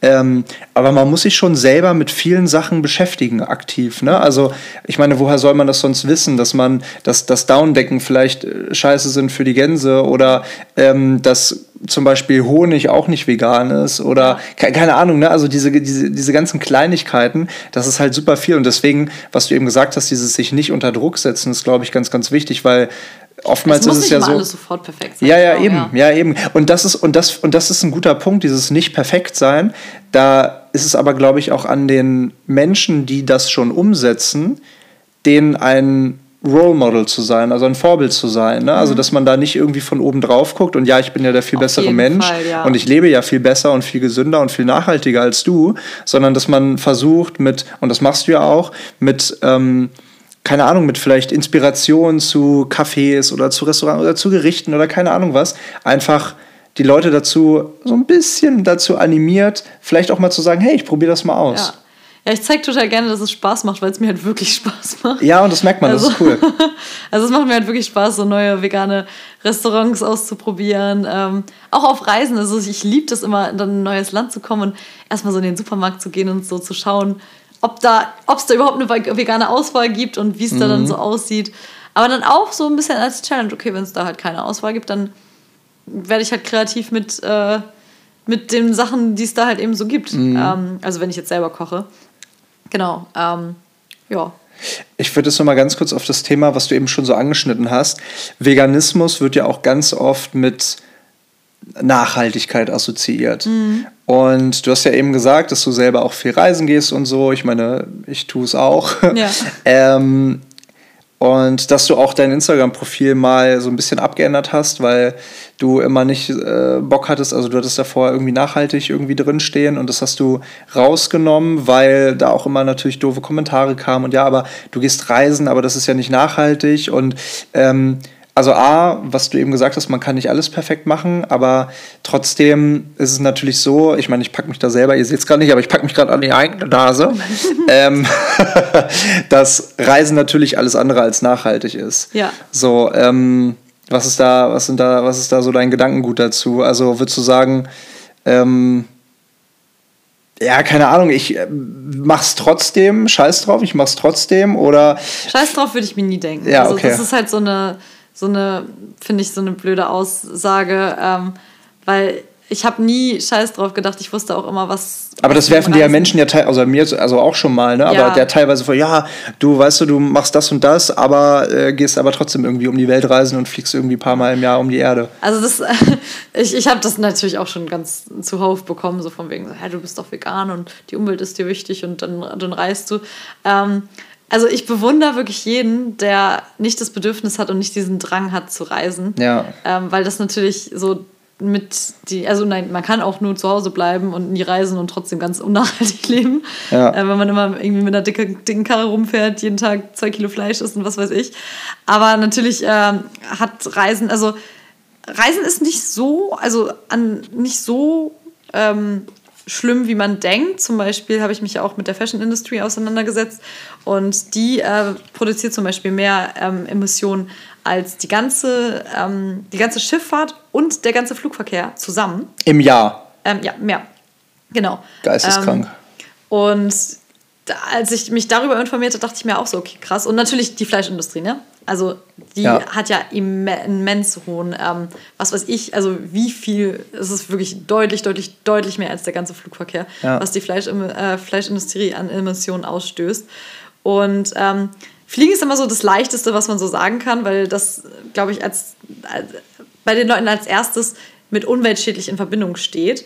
Ähm, aber man muss sich schon selber mit vielen Sachen beschäftigen, aktiv. Ne? Also ich meine, woher soll man das sonst wissen, dass man, dass das Downdecken vielleicht äh, scheiße sind für die Gänse oder ähm, dass zum Beispiel Honig auch nicht vegan ist oder ke keine Ahnung, ne? Also diese, diese, diese ganzen Kleinigkeiten, das ist halt super viel. Und deswegen, was du eben gesagt hast, dieses sich nicht unter Druck setzen, ist, glaube ich, ganz, ganz wichtig, weil oftmals es ist es ja so. Alles sofort perfekt sein. Ja, ja, genau, eben, ja. ja. eben. Und das ist und das und das ist ein guter Punkt, dieses nicht perfekt sein. Da ist es aber, glaube ich, auch an den Menschen, die das schon umsetzen, denen ein Role Model zu sein, also ein Vorbild zu sein. Ne? Also, mhm. Dass man da nicht irgendwie von oben drauf guckt und ja, ich bin ja der viel Auf bessere Mensch Fall, ja. und ich lebe ja viel besser und viel gesünder und viel nachhaltiger als du, sondern dass man versucht mit, und das machst du ja auch, mit, ähm, keine Ahnung, mit vielleicht Inspiration zu Cafés oder zu Restaurants oder zu Gerichten oder keine Ahnung was, einfach die Leute dazu so ein bisschen dazu animiert, vielleicht auch mal zu sagen, hey, ich probiere das mal aus. Ja. Ja, ich zeige total gerne, dass es Spaß macht, weil es mir halt wirklich Spaß macht. Ja, und das merkt man, also, das ist cool. also es macht mir halt wirklich Spaß, so neue vegane Restaurants auszuprobieren. Ähm, auch auf Reisen. Also ich liebe das immer, in ein neues Land zu kommen und erstmal so in den Supermarkt zu gehen und so zu schauen, ob da, ob es da überhaupt eine vegane Auswahl gibt und wie es da dann mhm. so aussieht. Aber dann auch so ein bisschen als Challenge, okay, wenn es da halt keine Auswahl gibt, dann werde ich halt kreativ mit, äh, mit den Sachen, die es da halt eben so gibt. Mhm. Ähm, also wenn ich jetzt selber koche. Genau. Ähm, ja. Ich würde jetzt noch mal ganz kurz auf das Thema, was du eben schon so angeschnitten hast. Veganismus wird ja auch ganz oft mit Nachhaltigkeit assoziiert. Mhm. Und du hast ja eben gesagt, dass du selber auch viel reisen gehst und so. Ich meine, ich tue es auch. Ja. ähm, und dass du auch dein Instagram-Profil mal so ein bisschen abgeändert hast, weil du immer nicht äh, Bock hattest, also du hattest davor irgendwie nachhaltig irgendwie drinstehen und das hast du rausgenommen, weil da auch immer natürlich doofe Kommentare kamen. Und ja, aber du gehst reisen, aber das ist ja nicht nachhaltig. Und ähm, also A, was du eben gesagt hast, man kann nicht alles perfekt machen, aber trotzdem ist es natürlich so, ich meine, ich packe mich da selber, ihr seht es gerade nicht, aber ich packe mich gerade an die eigene Nase, ähm, dass Reisen natürlich alles andere als nachhaltig ist. Ja. So, ähm, was ist da, was sind da, was ist da so dein Gedankengut dazu? Also würdest du sagen, ähm, ja, keine Ahnung, ich äh, mach's trotzdem, scheiß drauf, ich mach's trotzdem oder. Scheiß drauf würde ich mir nie denken. Ja, also okay. das ist halt so eine so eine, finde ich, so eine blöde Aussage, ähm, weil ich habe nie Scheiß drauf gedacht. Ich wusste auch immer, was. Aber das werfen dir ja Menschen ja teilweise, also mir also auch schon mal, ne? Aber ja. der teilweise vor, ja, du weißt du, du machst das und das, aber äh, gehst aber trotzdem irgendwie um die Welt reisen und fliegst irgendwie ein paar Mal im Jahr um die Erde. Also das, ich, ich habe das natürlich auch schon ganz zuhauf bekommen, so von wegen, so, hey, du bist doch vegan und die Umwelt ist dir wichtig und dann, dann reist du. Ähm, also ich bewundere wirklich jeden, der nicht das Bedürfnis hat und nicht diesen Drang hat zu reisen. Ja. Ähm, weil das natürlich so mit die, also nein, man kann auch nur zu Hause bleiben und nie reisen und trotzdem ganz unnachhaltig leben. Ja. Äh, wenn man immer irgendwie mit einer dicken, dicken Karre rumfährt, jeden Tag zwei Kilo Fleisch isst und was weiß ich. Aber natürlich äh, hat Reisen, also Reisen ist nicht so, also an nicht so ähm, schlimm, wie man denkt. Zum Beispiel habe ich mich auch mit der Fashion Industry auseinandergesetzt und die äh, produziert zum Beispiel mehr ähm, Emissionen als die ganze, ähm, die ganze Schifffahrt und der ganze Flugverkehr zusammen. Im Jahr? Ähm, ja, mehr. Genau. Geisteskrank. Ähm, und als ich mich darüber informierte, dachte ich mir auch so, okay, krass. Und natürlich die Fleischindustrie, ne? Also die ja. hat ja immens hohen, ähm, was weiß ich, also wie viel, es ist wirklich deutlich, deutlich, deutlich mehr als der ganze Flugverkehr, ja. was die Fleisch, äh, Fleischindustrie an Emissionen ausstößt. Und ähm, Fliegen ist immer so das Leichteste, was man so sagen kann, weil das, glaube ich, als, als, bei den Leuten als erstes mit umweltschädlich in Verbindung steht.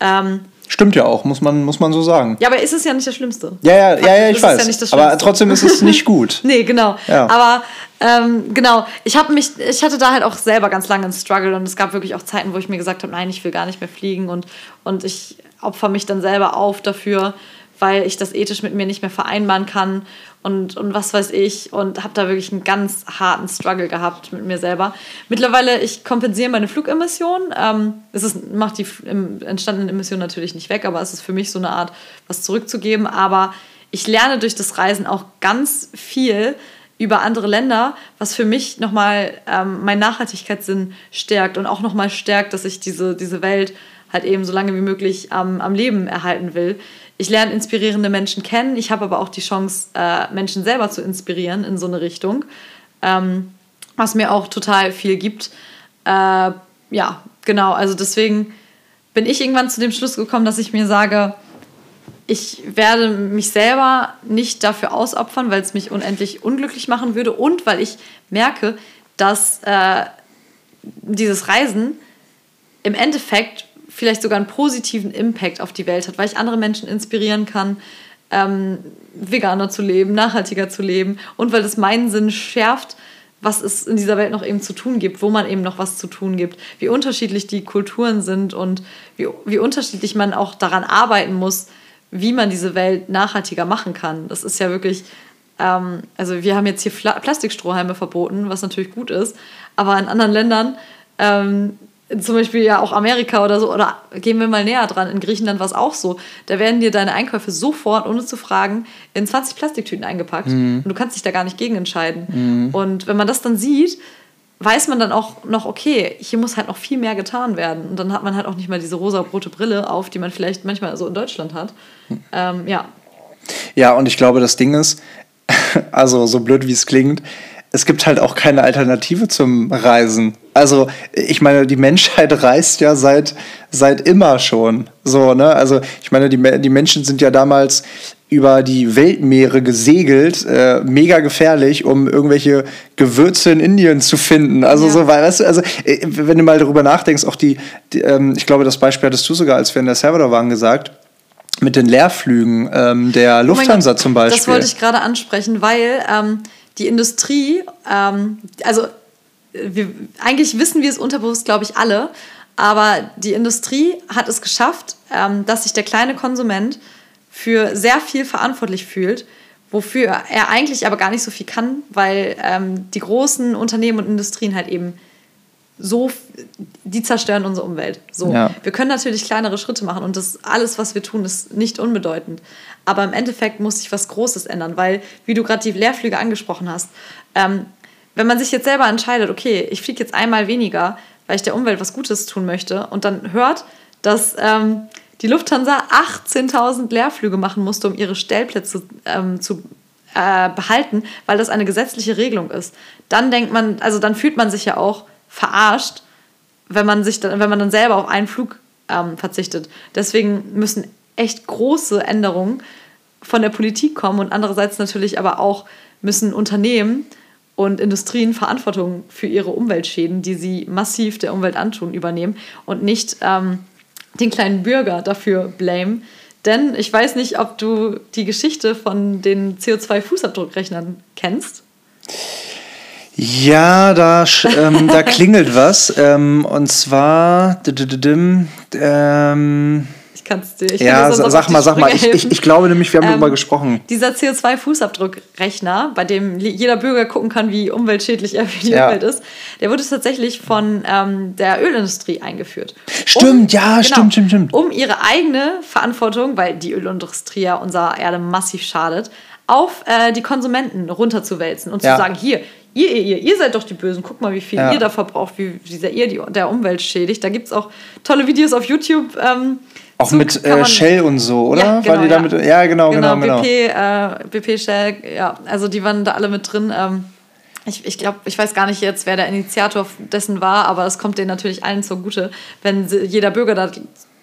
Ähm, Stimmt ja auch, muss man, muss man so sagen. Ja, aber ist es ja nicht das Schlimmste. Ja, ja, ja, ja ich weiß. Ja aber trotzdem ist es nicht gut. nee, genau. Ja. Aber ähm, genau, ich habe mich, ich hatte da halt auch selber ganz lange einen Struggle und es gab wirklich auch Zeiten, wo ich mir gesagt habe, nein, ich will gar nicht mehr fliegen und, und ich opfer mich dann selber auf dafür, weil ich das ethisch mit mir nicht mehr vereinbaren kann und, und was weiß ich und habe da wirklich einen ganz harten Struggle gehabt mit mir selber. Mittlerweile, ich kompensiere meine Flugemissionen. Ähm, es ist, macht die entstandenen Emissionen natürlich nicht weg, aber es ist für mich so eine Art, was zurückzugeben. Aber ich lerne durch das Reisen auch ganz viel über andere Länder, was für mich nochmal ähm, meinen Nachhaltigkeitssinn stärkt und auch nochmal stärkt, dass ich diese, diese Welt halt eben so lange wie möglich ähm, am Leben erhalten will ich lerne inspirierende Menschen kennen. Ich habe aber auch die Chance, äh, Menschen selber zu inspirieren in so eine Richtung, ähm, was mir auch total viel gibt. Äh, ja, genau. Also deswegen bin ich irgendwann zu dem Schluss gekommen, dass ich mir sage, ich werde mich selber nicht dafür ausopfern, weil es mich unendlich unglücklich machen würde und weil ich merke, dass äh, dieses Reisen im Endeffekt vielleicht sogar einen positiven Impact auf die Welt hat, weil ich andere Menschen inspirieren kann, ähm, veganer zu leben, nachhaltiger zu leben und weil das meinen Sinn schärft, was es in dieser Welt noch eben zu tun gibt, wo man eben noch was zu tun gibt, wie unterschiedlich die Kulturen sind und wie, wie unterschiedlich man auch daran arbeiten muss, wie man diese Welt nachhaltiger machen kann. Das ist ja wirklich, ähm, also wir haben jetzt hier Pla Plastikstrohhalme verboten, was natürlich gut ist, aber in anderen Ländern ähm, zum Beispiel ja auch Amerika oder so, oder gehen wir mal näher dran, in Griechenland war es auch so. Da werden dir deine Einkäufe sofort, ohne zu fragen, in 20 Plastiktüten eingepackt. Mhm. Und du kannst dich da gar nicht gegen entscheiden. Mhm. Und wenn man das dann sieht, weiß man dann auch noch, okay, hier muss halt noch viel mehr getan werden. Und dann hat man halt auch nicht mal diese rosa-rote Brille auf, die man vielleicht manchmal so in Deutschland hat. Ähm, ja. Ja, und ich glaube, das Ding ist, also so blöd wie es klingt, es gibt halt auch keine Alternative zum Reisen. Also, ich meine, die Menschheit reist ja seit, seit immer schon. So, ne? Also, ich meine, die, die Menschen sind ja damals über die Weltmeere gesegelt, äh, mega gefährlich, um irgendwelche Gewürze in Indien zu finden. Also ja. so, weißt du, also äh, wenn du mal darüber nachdenkst, auch die, die ähm, ich glaube, das Beispiel hattest du sogar, als wir in der Salvador waren, gesagt, mit den Leerflügen ähm, der oh Lufthansa oh Gott, zum Beispiel. Das wollte ich gerade ansprechen, weil ähm, die Industrie, ähm, also wir, eigentlich wissen wir es unterbewusst, glaube ich, alle, aber die Industrie hat es geschafft, ähm, dass sich der kleine Konsument für sehr viel verantwortlich fühlt, wofür er eigentlich aber gar nicht so viel kann, weil ähm, die großen Unternehmen und Industrien halt eben so, die zerstören unsere Umwelt. So. Ja. Wir können natürlich kleinere Schritte machen und das alles, was wir tun, ist nicht unbedeutend. Aber im Endeffekt muss sich was Großes ändern, weil, wie du gerade die Leerflüge angesprochen hast, ähm, wenn man sich jetzt selber entscheidet, okay, ich fliege jetzt einmal weniger, weil ich der Umwelt was Gutes tun möchte und dann hört, dass ähm, die Lufthansa 18.000 Leerflüge machen musste, um ihre Stellplätze ähm, zu äh, behalten, weil das eine gesetzliche Regelung ist, dann denkt man, also dann fühlt man sich ja auch verarscht, wenn man sich dann, wenn man dann selber auf einen Flug ähm, verzichtet. Deswegen müssen echt große Änderungen von der Politik kommen und andererseits natürlich aber auch müssen Unternehmen und Industrien Verantwortung für ihre Umweltschäden, die sie massiv der Umwelt antun, übernehmen und nicht ähm, den kleinen Bürger dafür blame. Denn ich weiß nicht, ob du die Geschichte von den CO2-Fußabdruckrechnern kennst. Ja, da, ähm, da klingelt was. Ähm, und zwar. Ähm, ich kann es dir. Ich ja, kann sag mal, sag mal. Ich, ich, ich, glaube nämlich, wir haben darüber ähm, gesprochen. Dieser CO2-Fußabdruckrechner, bei dem jeder Bürger gucken kann, wie umweltschädlich er für die ja. Umwelt ist, der wurde tatsächlich von ähm, der Ölindustrie eingeführt. Stimmt, um, ja, genau, stimmt, stimmt, stimmt. Um ihre eigene Verantwortung, weil die Ölindustrie ja unserer Erde massiv schadet, auf äh, die Konsumenten runterzuwälzen und ja. zu sagen, hier, ihr, ihr, ihr, ihr seid doch die Bösen, guck mal, wie viel ja. ihr da verbraucht, wie, wie sehr ihr die, der Umwelt schädigt. Da gibt es auch tolle Videos auf YouTube. Ähm, auch zu, mit äh, Shell und so, oder? Ja, genau, ja. Damit, ja genau, genau, genau. BP, genau. Äh, BP Shell, ja, also die waren da alle mit drin. Ähm, ich, ich glaube, ich weiß gar nicht jetzt, wer der Initiator dessen war, aber es kommt denen natürlich allen zugute, wenn jeder Bürger da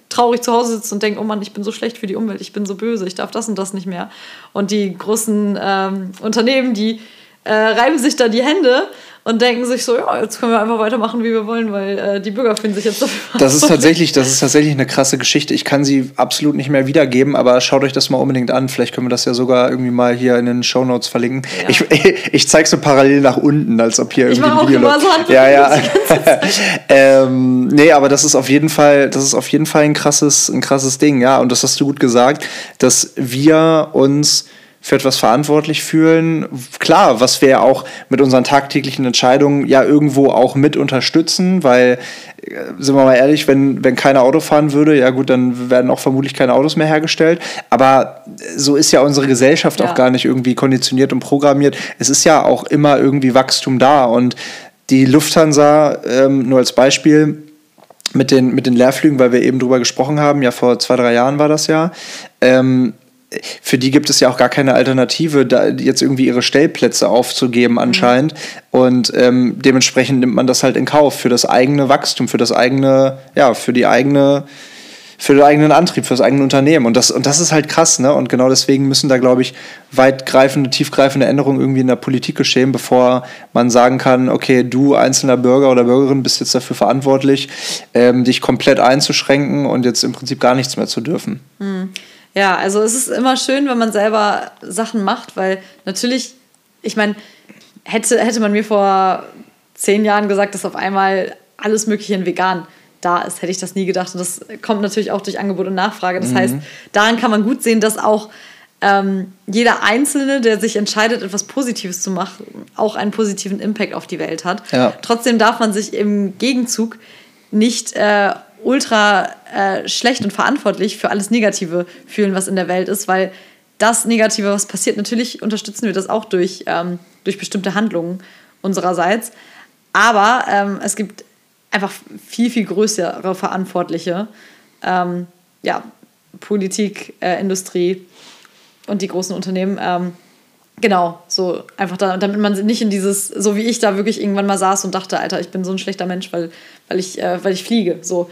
traurig zu Hause sitzt und denkt, oh Mann, ich bin so schlecht für die Umwelt, ich bin so böse, ich darf das und das nicht mehr. Und die großen ähm, Unternehmen, die äh, reiben sich da die Hände und denken sich so, ja, jetzt können wir einfach weitermachen, wie wir wollen, weil äh, die Bürger finden sich jetzt dafür. Das ist tatsächlich, das ist tatsächlich eine krasse Geschichte. Ich kann sie absolut nicht mehr wiedergeben, aber schaut euch das mal unbedingt an. Vielleicht können wir das ja sogar irgendwie mal hier in den Show Notes verlinken. Ja. Ich, ich zeige so parallel nach unten, als ob hier irgendwie ich ein Video läuft. So ja, ja. ähm, nee, aber das ist auf jeden Fall, das ist auf jeden Fall ein krasses, ein krasses Ding, ja. Und das hast du gut gesagt, dass wir uns für etwas verantwortlich fühlen. Klar, was wir auch mit unseren tagtäglichen Entscheidungen ja irgendwo auch mit unterstützen, weil, äh, sind wir mal ehrlich, wenn, wenn keiner Auto fahren würde, ja gut, dann werden auch vermutlich keine Autos mehr hergestellt. Aber so ist ja unsere Gesellschaft ja. auch gar nicht irgendwie konditioniert und programmiert. Es ist ja auch immer irgendwie Wachstum da und die Lufthansa, ähm, nur als Beispiel, mit den, mit den Leerflügen, weil wir eben drüber gesprochen haben, ja vor zwei, drei Jahren war das ja, ähm, für die gibt es ja auch gar keine Alternative, da jetzt irgendwie ihre Stellplätze aufzugeben anscheinend. Mhm. Und ähm, dementsprechend nimmt man das halt in Kauf für das eigene Wachstum, für das eigene, ja, für die eigene, für den eigenen Antrieb, für das eigene Unternehmen. Und das, und das ist halt krass, ne? Und genau deswegen müssen da, glaube ich, weitgreifende, tiefgreifende Änderungen irgendwie in der Politik geschehen, bevor man sagen kann, okay, du einzelner Bürger oder Bürgerin bist jetzt dafür verantwortlich, ähm, dich komplett einzuschränken und jetzt im Prinzip gar nichts mehr zu dürfen. Mhm. Ja, also es ist immer schön, wenn man selber Sachen macht, weil natürlich, ich meine, hätte, hätte man mir vor zehn Jahren gesagt, dass auf einmal alles Mögliche in vegan da ist, hätte ich das nie gedacht. Und das kommt natürlich auch durch Angebot und Nachfrage. Das mhm. heißt, daran kann man gut sehen, dass auch ähm, jeder Einzelne, der sich entscheidet, etwas Positives zu machen, auch einen positiven Impact auf die Welt hat. Ja. Trotzdem darf man sich im Gegenzug nicht äh, ultra äh, schlecht und verantwortlich für alles Negative fühlen, was in der Welt ist, weil das Negative, was passiert, natürlich unterstützen wir das auch durch, ähm, durch bestimmte Handlungen unsererseits. Aber ähm, es gibt einfach viel, viel größere Verantwortliche. Ähm, ja, Politik, äh, Industrie und die großen Unternehmen. Ähm, genau, so einfach da, damit man nicht in dieses, so wie ich da wirklich irgendwann mal saß und dachte, Alter, ich bin so ein schlechter Mensch, weil, weil, ich, äh, weil ich fliege. So,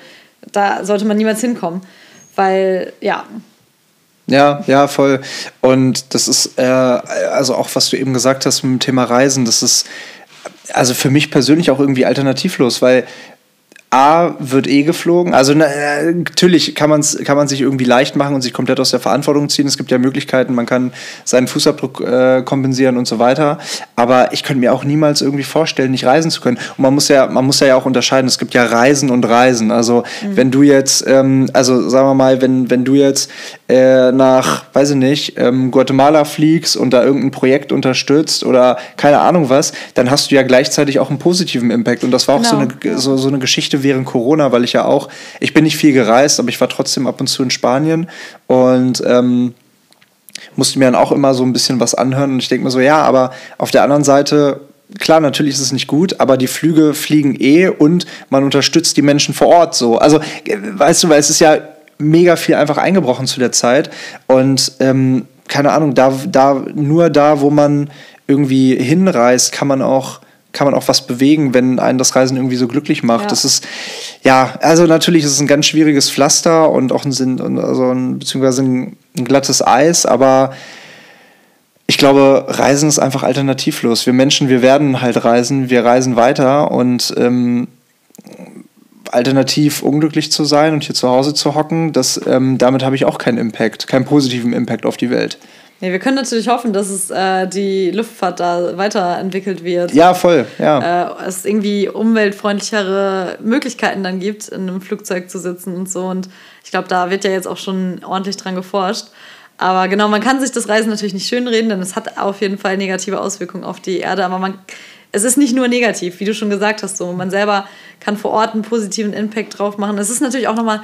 da sollte man niemals hinkommen. Weil, ja, ja, ja, voll. Und das ist, äh, also auch was du eben gesagt hast mit dem Thema Reisen, das ist also für mich persönlich auch irgendwie alternativlos, weil A wird eh geflogen. Also na, äh, natürlich kann, man's, kann man sich irgendwie leicht machen und sich komplett aus der Verantwortung ziehen. Es gibt ja Möglichkeiten, man kann seinen Fußabdruck äh, kompensieren und so weiter. Aber ich könnte mir auch niemals irgendwie vorstellen, nicht reisen zu können. Und man muss ja, man muss ja auch unterscheiden, es gibt ja Reisen und Reisen. Also mhm. wenn du jetzt, ähm, also sagen wir mal, wenn, wenn du jetzt äh, nach, weiß ich nicht, ähm, Guatemala fliegst und da irgendein Projekt unterstützt oder keine Ahnung was, dann hast du ja gleichzeitig auch einen positiven Impact. Und das war auch genau. so, eine, so, so eine Geschichte, Geschichte während Corona, weil ich ja auch, ich bin nicht viel gereist, aber ich war trotzdem ab und zu in Spanien und ähm, musste mir dann auch immer so ein bisschen was anhören und ich denke mir so, ja, aber auf der anderen Seite klar, natürlich ist es nicht gut, aber die Flüge fliegen eh und man unterstützt die Menschen vor Ort so. Also, weißt du, weil es ist ja mega viel einfach eingebrochen zu der Zeit und ähm, keine Ahnung, da, da, nur da, wo man irgendwie hinreist, kann man auch kann man auch was bewegen, wenn einen das Reisen irgendwie so glücklich macht. Ja. Das ist, ja, also natürlich ist es ein ganz schwieriges Pflaster und auch ein, also ein, beziehungsweise ein, ein glattes Eis, aber ich glaube, Reisen ist einfach alternativlos. Wir Menschen, wir werden halt reisen, wir reisen weiter und ähm, alternativ unglücklich zu sein und hier zu Hause zu hocken, das, ähm, damit habe ich auch keinen Impact, keinen positiven Impact auf die Welt. Nee, wir können natürlich hoffen, dass es äh, die Luftfahrt da weiterentwickelt wird. Ja, voll, ja. Äh, es irgendwie umweltfreundlichere Möglichkeiten dann gibt, in einem Flugzeug zu sitzen und so. Und ich glaube, da wird ja jetzt auch schon ordentlich dran geforscht. Aber genau, man kann sich das Reisen natürlich nicht schönreden, denn es hat auf jeden Fall negative Auswirkungen auf die Erde. Aber man, es ist nicht nur negativ, wie du schon gesagt hast. So. Man selber kann vor Ort einen positiven Impact drauf machen. Es ist natürlich auch nochmal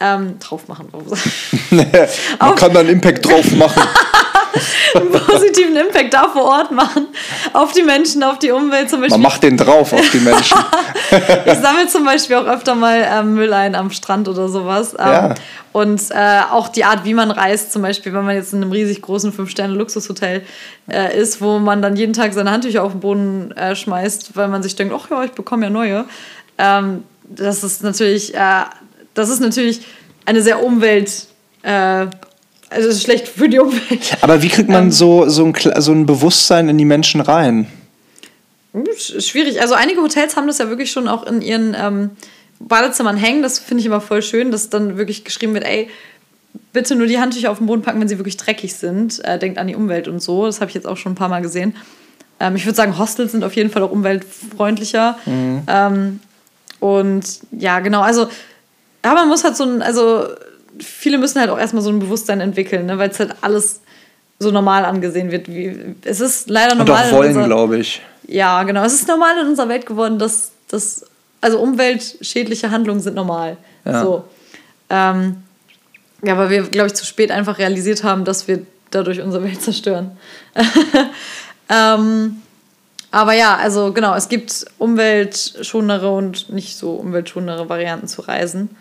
ähm, drauf machen. man kann da einen Impact drauf machen. einen positiven Impact da vor Ort machen. Auf die Menschen, auf die Umwelt zum Beispiel. Man macht den drauf auf die Menschen. ich sammle zum Beispiel auch öfter mal ähm, Müll ein am Strand oder sowas. Ähm, ja. Und äh, auch die Art, wie man reist, zum Beispiel, wenn man jetzt in einem riesig großen Fünf-Sterne-Luxushotel äh, ist, wo man dann jeden Tag seine Handtücher auf den Boden äh, schmeißt, weil man sich denkt, ach ja, ich bekomme ja neue. Ähm, das ist natürlich äh, das ist natürlich eine sehr Umwelt. Äh, also ist schlecht für die Umwelt. Aber wie kriegt man ähm, so, so, ein, so ein Bewusstsein in die Menschen rein? Schwierig. Also einige Hotels haben das ja wirklich schon auch in ihren ähm, Badezimmern hängen. Das finde ich immer voll schön, dass dann wirklich geschrieben wird, ey, bitte nur die Handtücher auf den Boden packen, wenn sie wirklich dreckig sind. Äh, denkt an die Umwelt und so. Das habe ich jetzt auch schon ein paar Mal gesehen. Ähm, ich würde sagen, Hostels sind auf jeden Fall auch umweltfreundlicher. Mhm. Ähm, und ja, genau. Also ja, man muss halt so ein, also viele müssen halt auch erstmal so ein Bewusstsein entwickeln, ne, weil es halt alles so normal angesehen wird. Wie, es ist leider normal. Und auch wollen, glaube ich. Ja, genau. Es ist normal in unserer Welt geworden, dass, dass also umweltschädliche Handlungen sind normal. Ja. So. Ähm, ja, weil wir, glaube ich, zu spät einfach realisiert haben, dass wir dadurch unsere Welt zerstören. ähm, aber ja, also genau, es gibt umweltschonere und nicht so umweltschonere Varianten zu reisen.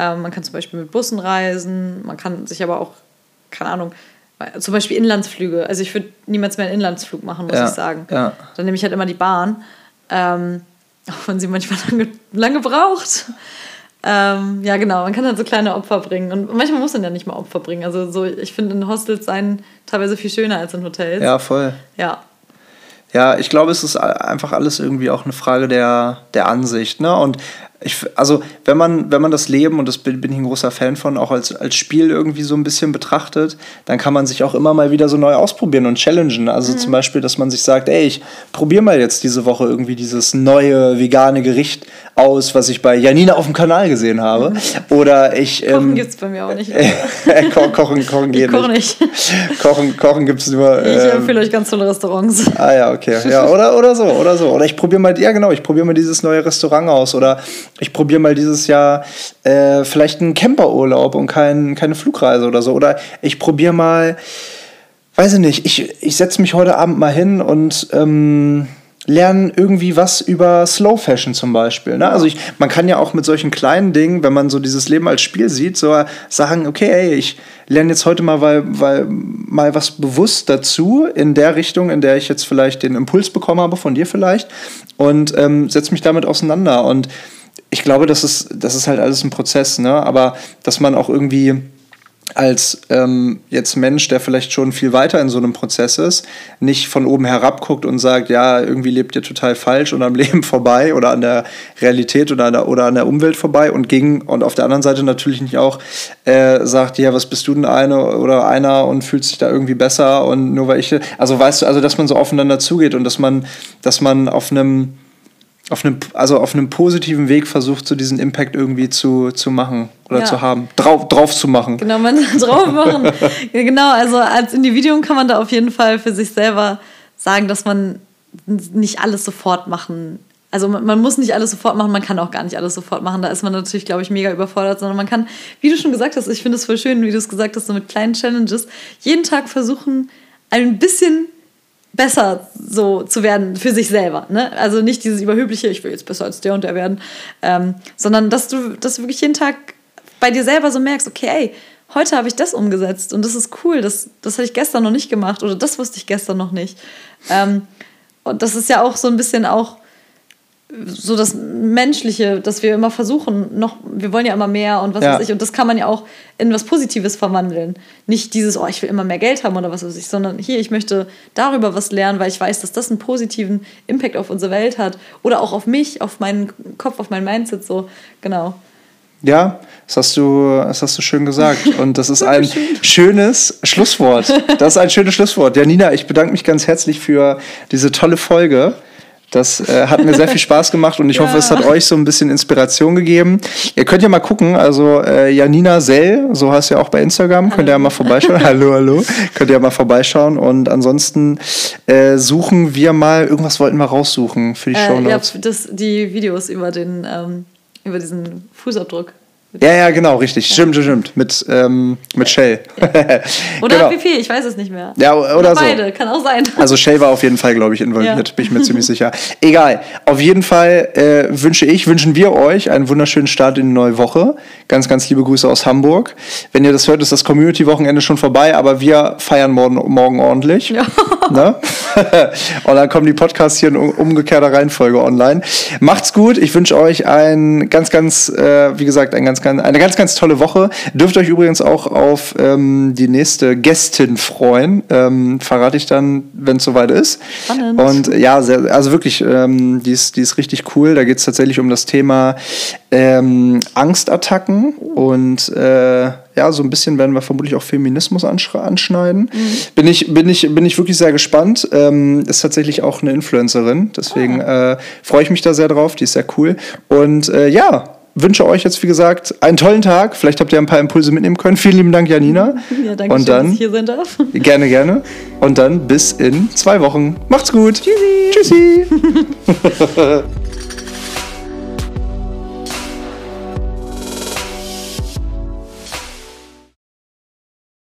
Ähm, man kann zum Beispiel mit Bussen reisen, man kann sich aber auch, keine Ahnung, zum Beispiel Inlandsflüge. Also ich würde niemals mehr einen Inlandsflug machen, muss ja, ich sagen. Ja. Dann nehme ich halt immer die Bahn. Ähm, auch wenn sie manchmal lange, lange braucht. Ähm, ja, genau, man kann halt so kleine Opfer bringen. Und manchmal muss man ja nicht mal Opfer bringen. Also so, ich finde in Hostels seien teilweise viel schöner als in Hotels. Ja, voll. Ja. Ja, ich glaube, es ist einfach alles irgendwie auch eine Frage der, der Ansicht. Ne? Und ich, also wenn man, wenn man das Leben, und das bin, bin ich ein großer Fan von, auch als, als Spiel irgendwie so ein bisschen betrachtet, dann kann man sich auch immer mal wieder so neu ausprobieren und challengen. Also mhm. zum Beispiel, dass man sich sagt, ey, ich probiere mal jetzt diese Woche irgendwie dieses neue vegane Gericht aus, was ich bei Janina auf dem Kanal gesehen habe. Mhm. Oder ich. Kochen ähm, gibt es bei mir auch nicht. Ko kochen, kochen geht ich nicht. Kochen, kochen gibt es nur. Ähm, ich empfehle euch ganz tolle Restaurants. Ah ja, okay. Ja, oder, oder so, oder so. Oder ich probiere mal, ja genau, ich probiere mal dieses neue Restaurant aus. Oder ich probiere mal dieses Jahr äh, vielleicht einen Camperurlaub und kein, keine Flugreise oder so. Oder ich probiere mal, weiß ich nicht, ich, ich setze mich heute Abend mal hin und ähm, lernen irgendwie was über Slow Fashion zum Beispiel. Ne? Also ich, man kann ja auch mit solchen kleinen Dingen, wenn man so dieses Leben als Spiel sieht, so sagen, okay, ey, ich lerne jetzt heute mal, weil, weil, mal was bewusst dazu in der Richtung, in der ich jetzt vielleicht den Impuls bekommen habe, von dir vielleicht, und ähm, setze mich damit auseinander. Und ich glaube, das ist, das ist halt alles ein Prozess, ne? aber dass man auch irgendwie als ähm, jetzt Mensch, der vielleicht schon viel weiter in so einem Prozess ist, nicht von oben herab guckt und sagt, ja, irgendwie lebt ihr total falsch und am Leben vorbei oder an der Realität oder an der, oder an der Umwelt vorbei und gegen und auf der anderen Seite natürlich nicht auch äh, sagt, ja, was bist du denn eine oder einer und fühlt sich da irgendwie besser und nur weil ich, also weißt du, also dass man so aufeinander zugeht und dass man, dass man auf einem auf einem, also auf einem positiven Weg versucht, so diesen Impact irgendwie zu, zu machen oder ja. zu haben, drauf, drauf zu machen. Genau, man drauf machen. genau, also als Individuum kann man da auf jeden Fall für sich selber sagen, dass man nicht alles sofort machen. Also man, man muss nicht alles sofort machen, man kann auch gar nicht alles sofort machen. Da ist man natürlich, glaube ich, mega überfordert, sondern man kann, wie du schon gesagt hast, ich finde es voll schön, wie du es gesagt hast, so mit kleinen Challenges, jeden Tag versuchen, ein bisschen besser so zu werden für sich selber. Ne? Also nicht dieses überhebliche, ich will jetzt besser als der und der werden, ähm, sondern dass du, dass du wirklich jeden Tag bei dir selber so merkst, okay, ey, heute habe ich das umgesetzt und das ist cool, das, das hatte ich gestern noch nicht gemacht oder das wusste ich gestern noch nicht. Ähm, und das ist ja auch so ein bisschen auch so das Menschliche, dass wir immer versuchen, noch, wir wollen ja immer mehr und was ja. weiß ich. Und das kann man ja auch in was Positives verwandeln. Nicht dieses, oh, ich will immer mehr Geld haben oder was weiß ich, sondern hier, ich möchte darüber was lernen, weil ich weiß, dass das einen positiven Impact auf unsere Welt hat. Oder auch auf mich, auf meinen Kopf, auf mein Mindset, so, genau. Ja, das hast du, das hast du schön gesagt. Und das ist ein schönes Schlusswort. Das ist ein schönes Schlusswort. Ja, Nina, ich bedanke mich ganz herzlich für diese tolle Folge. Das äh, hat mir sehr viel Spaß gemacht und ich ja. hoffe, es hat euch so ein bisschen Inspiration gegeben. Ihr könnt ja mal gucken, also äh, Janina Sell, so heißt ja auch bei Instagram, hallo. könnt ihr ja mal vorbeischauen. hallo, hallo. Könnt ihr ja mal vorbeischauen und ansonsten äh, suchen wir mal, irgendwas wollten wir raussuchen für die äh, Show Notes. Ja, das, die Videos über, den, ähm, über diesen Fußabdruck. Ja, ja, genau, richtig. Ja. Stimmt, stimmt. Mit, ähm, mit Shell. Ja. Oder genau. PP, ich weiß es nicht mehr. Ja, oder, oder so. beide, kann auch sein. Also Shell war auf jeden Fall, glaube ich, involviert, ja. bin ich mir ziemlich sicher. Egal. Auf jeden Fall äh, wünsche ich, wünschen wir euch einen wunderschönen Start in die neue Woche. Ganz, ganz liebe Grüße aus Hamburg. Wenn ihr das hört, ist das Community-Wochenende schon vorbei, aber wir feiern morgen, morgen ordentlich. Ja. Ne? Und dann kommen die Podcasts hier in umgekehrter Reihenfolge online. Macht's gut. Ich wünsche euch ein ganz, ganz, äh, wie gesagt, ein ganz ganz, eine ganz, ganz tolle Woche. Dürft euch übrigens auch auf ähm, die nächste Gästin freuen. Ähm, verrate ich dann, wenn es soweit ist. Spannend. Und ja, sehr, also wirklich, ähm, die, ist, die ist richtig cool. Da geht es tatsächlich um das Thema ähm, Angstattacken und äh, ja, so ein bisschen werden wir vermutlich auch Feminismus anschneiden. Mhm. Bin, ich, bin, ich, bin ich wirklich sehr gespannt. Ähm, ist tatsächlich auch eine Influencerin, deswegen ah. äh, freue ich mich da sehr drauf. Die ist sehr cool. Und äh, ja, wünsche euch jetzt, wie gesagt, einen tollen Tag. Vielleicht habt ihr ein paar Impulse mitnehmen können. Vielen lieben Dank, Janina. Ja, danke Und schön, dann, dass ich hier sein darf. Gerne, gerne. Und dann bis in zwei Wochen. Macht's gut. Tschüssi. Tschüssi.